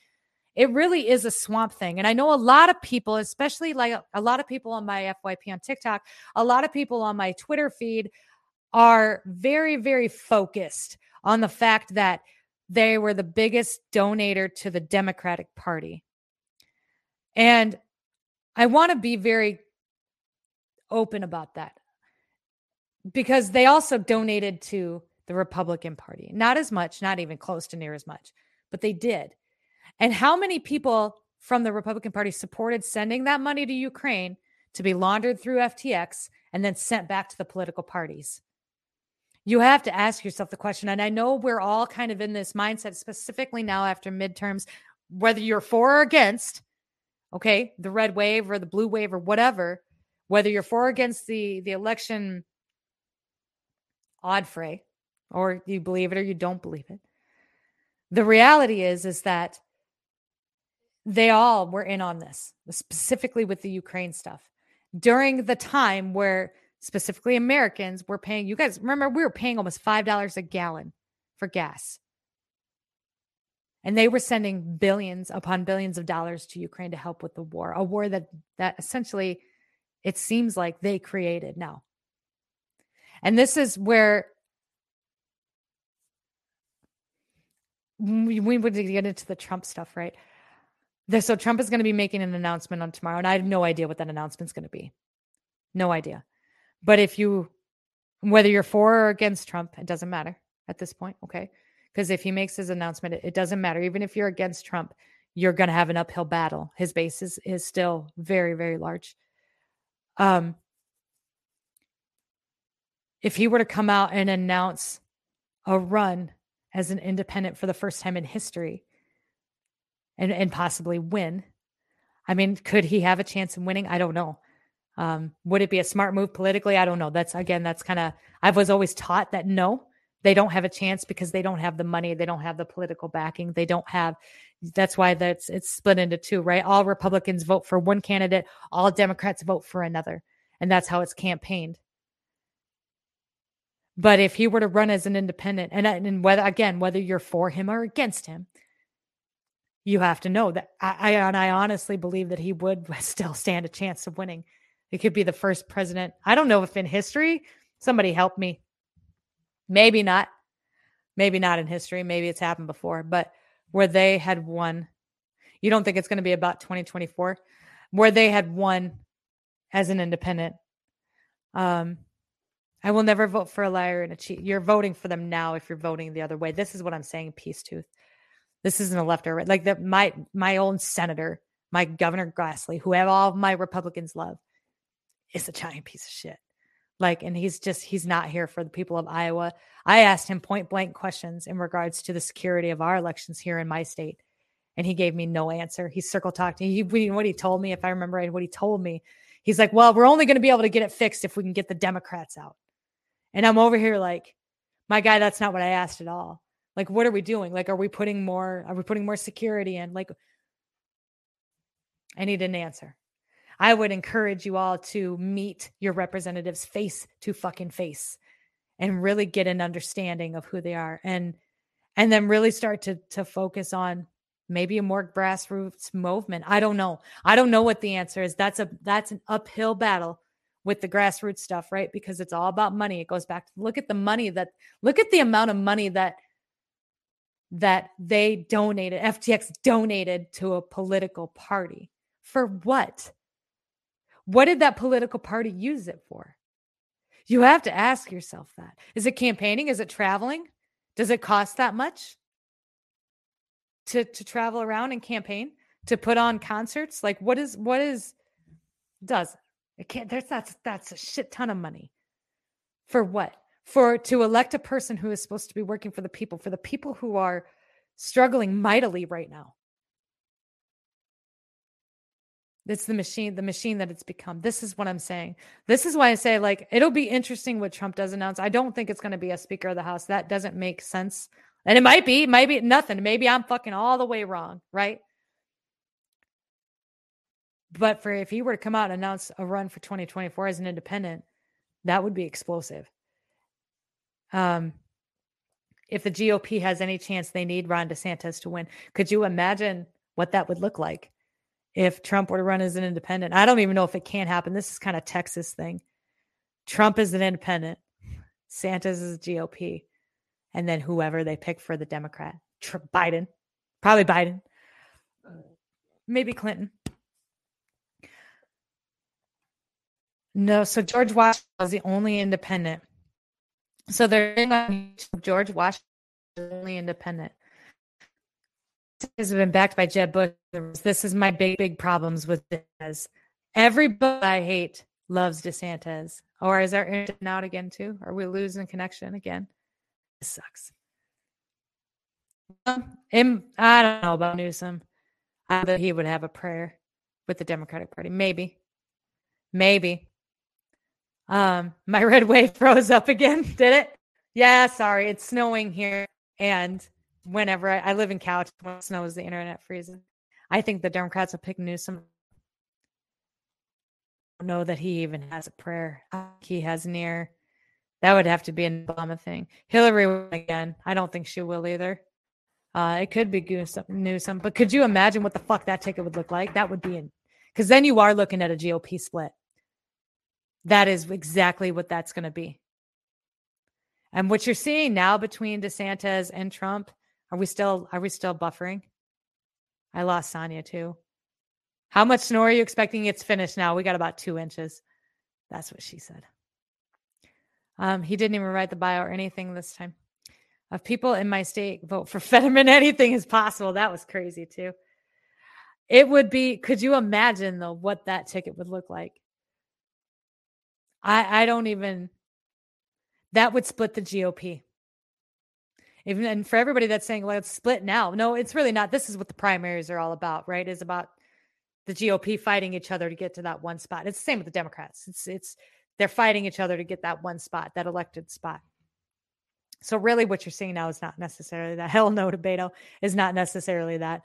it really is a swamp thing. And I know a lot of people, especially like a lot of people on my FYP on TikTok, a lot of people on my Twitter feed are very, very focused on the fact that they were the biggest donator to the Democratic Party. And I want to be very open about that because they also donated to the Republican Party. Not as much, not even close to near as much, but they did. And how many people from the Republican Party supported sending that money to Ukraine to be laundered through FTX and then sent back to the political parties? You have to ask yourself the question. And I know we're all kind of in this mindset, specifically now after midterms, whether you're for or against, okay, the red wave or the blue wave or whatever, whether you're for or against the the election odd fray, or you believe it or you don't believe it. The reality is, is that they all were in on this, specifically with the Ukraine stuff during the time where specifically Americans, were paying, you guys remember, we were paying almost $5 a gallon for gas. And they were sending billions upon billions of dollars to Ukraine to help with the war, a war that, that essentially it seems like they created now. And this is where we, we would get into the Trump stuff, right? So Trump is going to be making an announcement on tomorrow, and I have no idea what that announcement is going to be. No idea. But if you, whether you're for or against Trump, it doesn't matter at this point. Okay. Because if he makes his announcement, it, it doesn't matter. Even if you're against Trump, you're going to have an uphill battle. His base is, is still very, very large. Um, if he were to come out and announce a run as an independent for the first time in history and, and possibly win, I mean, could he have a chance in winning? I don't know. Um, would it be a smart move politically? I don't know. That's again, that's kind of, I was always taught that no, they don't have a chance because they don't have the money, they don't have the political backing, they don't have. That's why that's it's split into two, right? All Republicans vote for one candidate, all Democrats vote for another, and that's how it's campaigned. But if he were to run as an independent, and and whether again whether you're for him or against him, you have to know that I, I and I honestly believe that he would [laughs] still stand a chance of winning it could be the first president. I don't know if in history, somebody help me. Maybe not. Maybe not in history. Maybe it's happened before, but where they had won. You don't think it's going to be about 2024 where they had won as an independent. Um, I will never vote for a liar and a cheat. You're voting for them now if you're voting the other way. This is what I'm saying, peace tooth. This isn't a left or right. Like that my my own senator, my Governor Grassley, who have all my Republicans love, is a giant piece of shit. Like, and he's just, he's not here for the people of Iowa. I asked him point blank questions in regards to the security of our elections here in my state. And he gave me no answer. He circle talked. He, what he told me, if I remember right, what he told me, he's like, well, we're only going to be able to get it fixed if we can get the Democrats out. And I'm over here like, my guy, that's not what I asked at all. Like, what are we doing? Like, are we putting more, are we putting more security in? Like, and he didn't answer. I would encourage you all to meet your representatives face to fucking face and really get an understanding of who they are. And and then really start to to focus on maybe a more grassroots movement. I don't know. I don't know what the answer is. That's a that's an uphill battle with the grassroots stuff, right? Because it's all about money. It goes back to look at the money that look at the amount of money that that they donated, FTX donated to a political party. For what? What did that political party use it for? You have to ask yourself that. Is it campaigning? Is it traveling? Does it cost that much to to travel around and campaign? To put on concerts? Like what is what is does it can't there's that's that's a shit ton of money. For what? For to elect a person who is supposed to be working for the people, for the people who are struggling mightily right now. It's the machine, the machine that it's become. This is what I'm saying. This is why I say, like, it'll be interesting what Trump does announce. I don't think it's going to be a Speaker of the House. That doesn't make sense. And it might be, maybe nothing. Maybe I'm fucking all the way wrong, right? But for if he were to come out and announce a run for 2024 as an independent, that would be explosive. Um, if the GOP has any chance they need Ron DeSantis to win, could you imagine what that would look like? If Trump were to run as an independent. I don't even know if it can't happen. This is kind of Texas thing. Trump is an independent, Santos is a GOP, and then whoever they pick for the Democrat, Biden, probably Biden, maybe Clinton. No, so George Washington was the only independent. So they're George Washington only independent has been backed by Jeb Bush. This is my big, big problems with this. Everybody I hate loves DeSantis. Or is our internet out again too? Are we losing connection again? This sucks. Um, I don't know about Newsom. I bet he would have a prayer with the Democratic Party. Maybe. Maybe. Um, my [laughs] red wave froze up again. [laughs] Did it? Yeah, sorry. It's snowing here. And whenever I, I live in Couch, when it snows, the internet freezes. I think the Democrats will pick Newsom. know that he even has a prayer. He has near. That would have to be an Obama thing. Hillary again. I don't think she will either. Uh, it could be Newsom, Newsom, but could you imagine what the fuck that ticket would look like? That would be in, because then you are looking at a GOP split. That is exactly what that's going to be. And what you're seeing now between DeSantis and Trump are we still are we still buffering? I lost Sonia too. How much snow are you expecting? It's finished now. We got about two inches. That's what she said. Um, he didn't even write the bio or anything this time. Of people in my state vote for [laughs] Fetterman, anything is possible. That was crazy too. It would be, could you imagine though what that ticket would look like? I I don't even that would split the GOP. Even and for everybody that's saying, well, it's split now. No, it's really not. This is what the primaries are all about, right? Is about the GOP fighting each other to get to that one spot. It's the same with the Democrats. It's it's they're fighting each other to get that one spot, that elected spot. So really what you're seeing now is not necessarily that. [laughs] Hell no Beto is not necessarily that.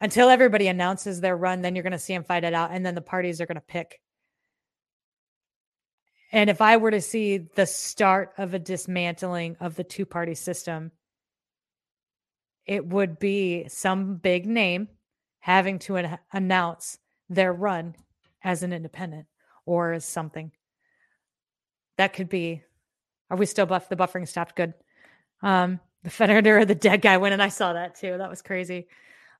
Until everybody announces their run, then you're going to see them fight it out. And then the parties are going to pick and if I were to see the start of a dismantling of the two party system, it would be some big name having to an- announce their run as an independent or as something. That could be. Are we still buff? The buffering stopped. Good. Um, the Federer or the dead guy went, and I saw that too. That was crazy.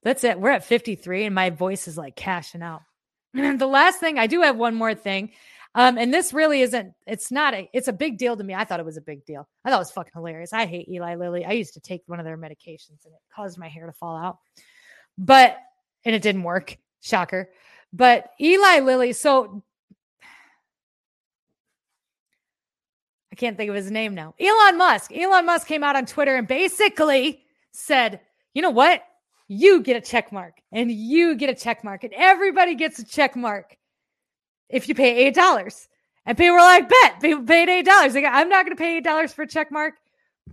That's it. We're at 53, and my voice is like cashing out. [clears throat] The last thing, I do have one more thing. Um, and this really isn't, it's not a, it's a big deal to me. I thought it was a big deal. I thought it was fucking hilarious. I hate Eli Lilly. I used to take one of their medications and it caused my hair to fall out. But, and it didn't work. Shocker. But Eli Lilly, so I can't think of his name now. Elon Musk. Elon Musk came out on Twitter and basically said, you know what? You get a check mark and you get a check mark and everybody gets a check mark if you pay eight dollars. And people were like, bet people paid eight dollars. Like, I'm not gonna pay eight dollars for a check mark,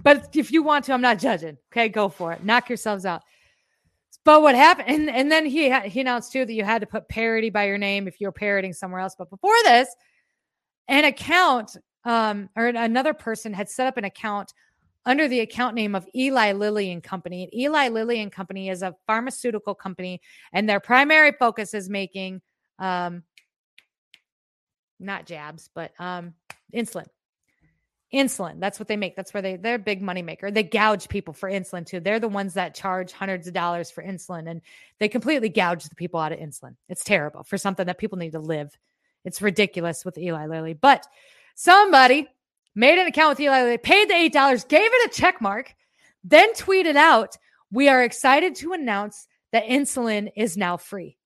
but if you want to, I'm not judging. Okay, go for it. Knock yourselves out. But what happened? And, and then he he announced too that you had to put parody by your name if you're parroting somewhere else. But before this, an account um, or another person had set up an account under the account name of Eli Lilly and Company. And Eli Lilly and Company is a pharmaceutical company, and their primary focus is making um, not jabs, but um, insulin. Insulin. That's what they make. That's where they they're a big money maker. They gouge people for insulin too. They're the ones that charge hundreds of dollars for insulin, and they completely gouge the people out of insulin. It's terrible for something that people need to live. It's ridiculous with Eli Lilly. But somebody made an account with Eli Lilly, paid the eight dollars, gave it a check mark, then tweeted out, "We are excited to announce that insulin is now free."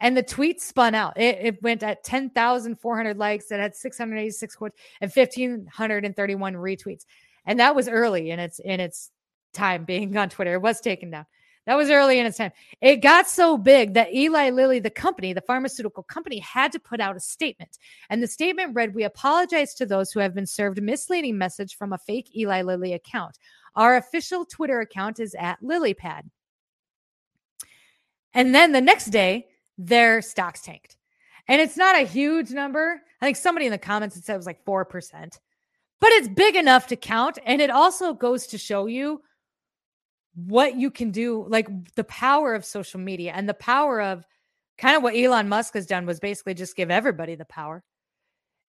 And the tweet spun out. It, it went at 10,400 likes. It had 686 quotes and 1,531 retweets. And that was early in its in its time being on Twitter. It was taken down. That was early in its time. It got so big that Eli Lilly, the company, the pharmaceutical company, had to put out a statement. And the statement read We apologize to those who have been served misleading message from a fake Eli Lilly account. Our official Twitter account is at LillyPad. And then the next day, their stocks tanked. And it's not a huge number. I think somebody in the comments said it was like 4%, but it's big enough to count. And it also goes to show you what you can do, like the power of social media and the power of kind of what Elon Musk has done was basically just give everybody the power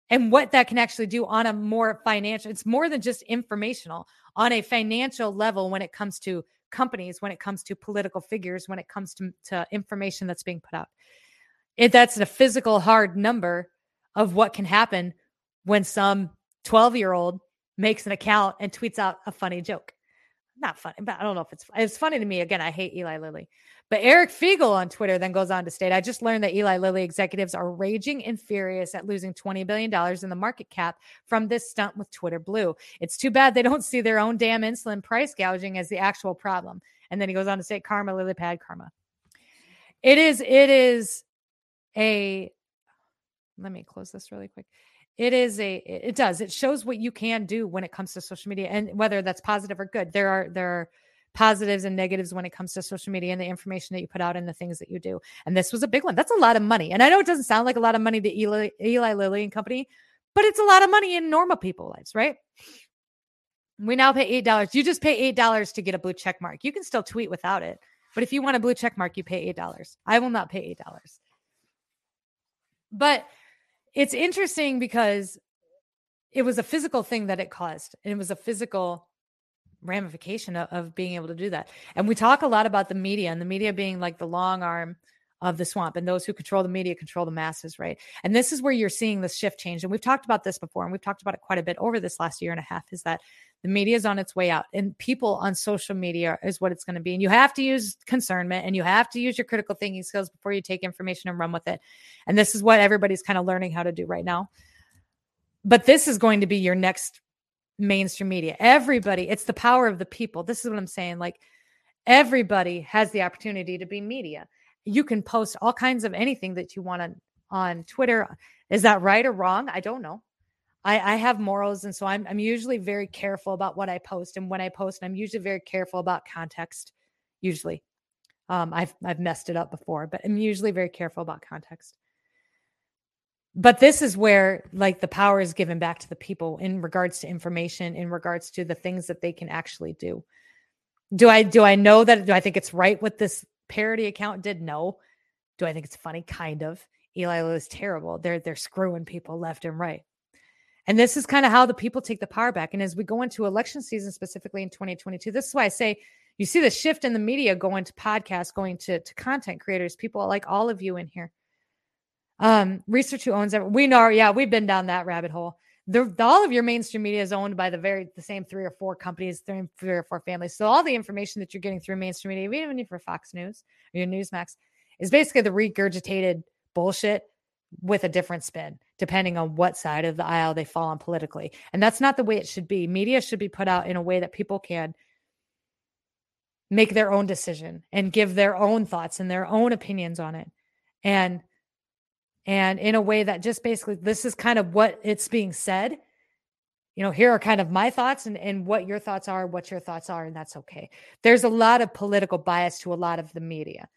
and what that can actually do on a more financial, it's more than just informational on a financial level when it comes to companies, when it comes to political figures, when it comes to, to information that's being put out. It, that's a physical hard number of what can happen when some 12 year old makes an account and tweets out a funny joke not funny, but I don't know if it's it's funny to me. Again, I hate Eli Lilly. But Eric Fiegel on Twitter then goes on to state, I just learned that Eli Lilly executives are raging and furious at losing $20 billion in the market cap from this stunt with Twitter Blue. It's too bad they don't see their own damn insulin price gouging as the actual problem. And then he goes on to say, Karma, LillyPad, Karma. It is, it is a, let me close this really quick it is a it does. It shows what you can do when it comes to social media and whether that's positive or good there are there are positives and negatives when it comes to social media and the information that you put out and the things that you do. And this was a big one. That's a lot of money. And i know it doesn't sound like a lot of money to eli, eli lilly and company but it's a lot of money in normal people lives right? We now pay eight dollars. You just pay eight dollars to get a blue check mark. You can still tweet without it but if you want a blue check mark you pay eight dollars. I will not pay eight dollars. But it's interesting because it was a physical thing that it caused. And it was a physical ramification of, of, being able to do that. And we talk a lot about the media and the media being like the long arm of the swamp and those who control the media control the masses, right? And this is where you're seeing this shift change. And we've talked about this before and we've talked about it quite a bit over this last year and a half is that the media is on its way out and people on social media is what it's going to be. And you have to use concernment and you have to use your critical thinking skills before you take information and run with it. And this is what everybody's kind of learning how to do right now. But this is going to be your next mainstream media. Everybody, it's the power of the people. This is what I'm saying. Like everybody has the opportunity to be media you can post all kinds of anything that you want on, on Twitter. Is that right or wrong? I don't know. I, I have morals, and so I'm I'm usually very careful about what I post. And when I post, And I'm usually very careful about context. Usually, um, I've I've messed it up before, but I'm usually very careful about context. But this is where like the power is given back to the people in regards to information, in regards to the things that they can actually do. Do I do I know that? Do I think it's right what this parody account did? No. Do I think it's funny? Kind of. Eli Lilly is terrible. They're they're screwing people left and right. And this is kind of how the people take the power back. And as we go into election season, specifically in 2022, this is why I say you see the shift in the media going to podcasts, going to, to content creators, people like all of you in here. Um, research who owns it. We know, yeah, we've been down that rabbit hole the, all of your mainstream media is owned by the very the same three or four companies, three, three or four families. So all the information that you're getting through mainstream media, even for Fox News or your Newsmax, is basically the regurgitated bullshit with a different spin, depending on what side of the aisle they fall on politically. And that's not the way it should be. Media should be put out in a way that people can make their own decision and give their own thoughts and their own opinions on it. And and in a way that just basically this is kind of what it's being said you know here are kind of my thoughts and, and what your thoughts are what your thoughts are and that's okay there's a lot of political bias to a lot of the media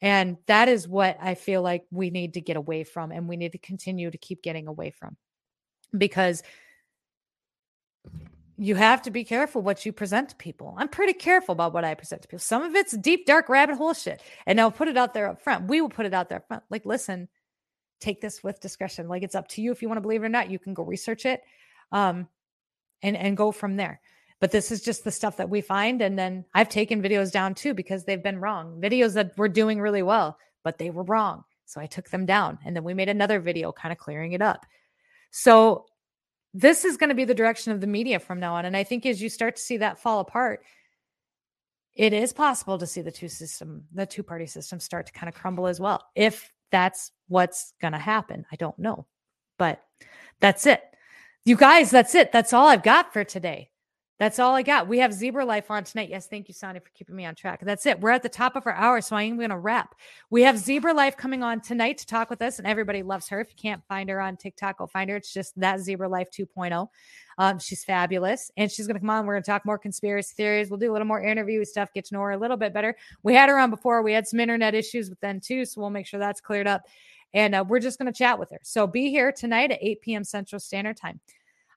and that is what i feel like we need to get away from and we need to continue to keep getting away from because you have to be careful what you present to people. I'm pretty careful about what I present to people. Some of it's deep, dark rabbit hole shit. And I'll put it out there up front. We will put it out there front. Like, listen, take this with discretion. Like it's up to you if you want to believe it or not. You can go research it. Um, and and go from there. But this is just the stuff that we find. And then I've taken videos down too because they've been wrong. Videos that were doing really well, but they were wrong. So I took them down. And then we made another video kind of clearing it up. So this is going to be the direction of the media from now on. And I think as you start to see that fall apart, it is possible to see the two system, the two party system start to kind of crumble as well. If that's what's going to happen, I don't know. But that's it. You guys, that's it. That's all I've got for today. That's all I got. We have Zebra Life on tonight. Yes, thank you, Sonny, for keeping me on track. That's it. We're at the top of our hour, so I am going to wrap. We have Zebra Life coming on tonight to talk with us, and everybody loves her. If you can't find her on TikTok, go find her. It's just that Zebra Life 2.0. Um, she's fabulous, and she's going to come on. We're going to talk more conspiracy theories. We'll do a little more interview stuff, get to know her a little bit better. We had her on before. We had some internet issues with them too, so we'll make sure that's cleared up. And uh, we're just going to chat with her. So be here tonight at 8 p.m. Central Standard Time.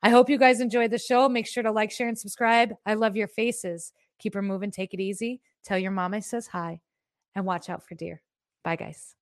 I hope you guys enjoyed the show. Make sure to like, share, and subscribe. I love your faces. Keep her moving. Take it easy. Tell your mom I says hi and watch out for deer. Bye, guys.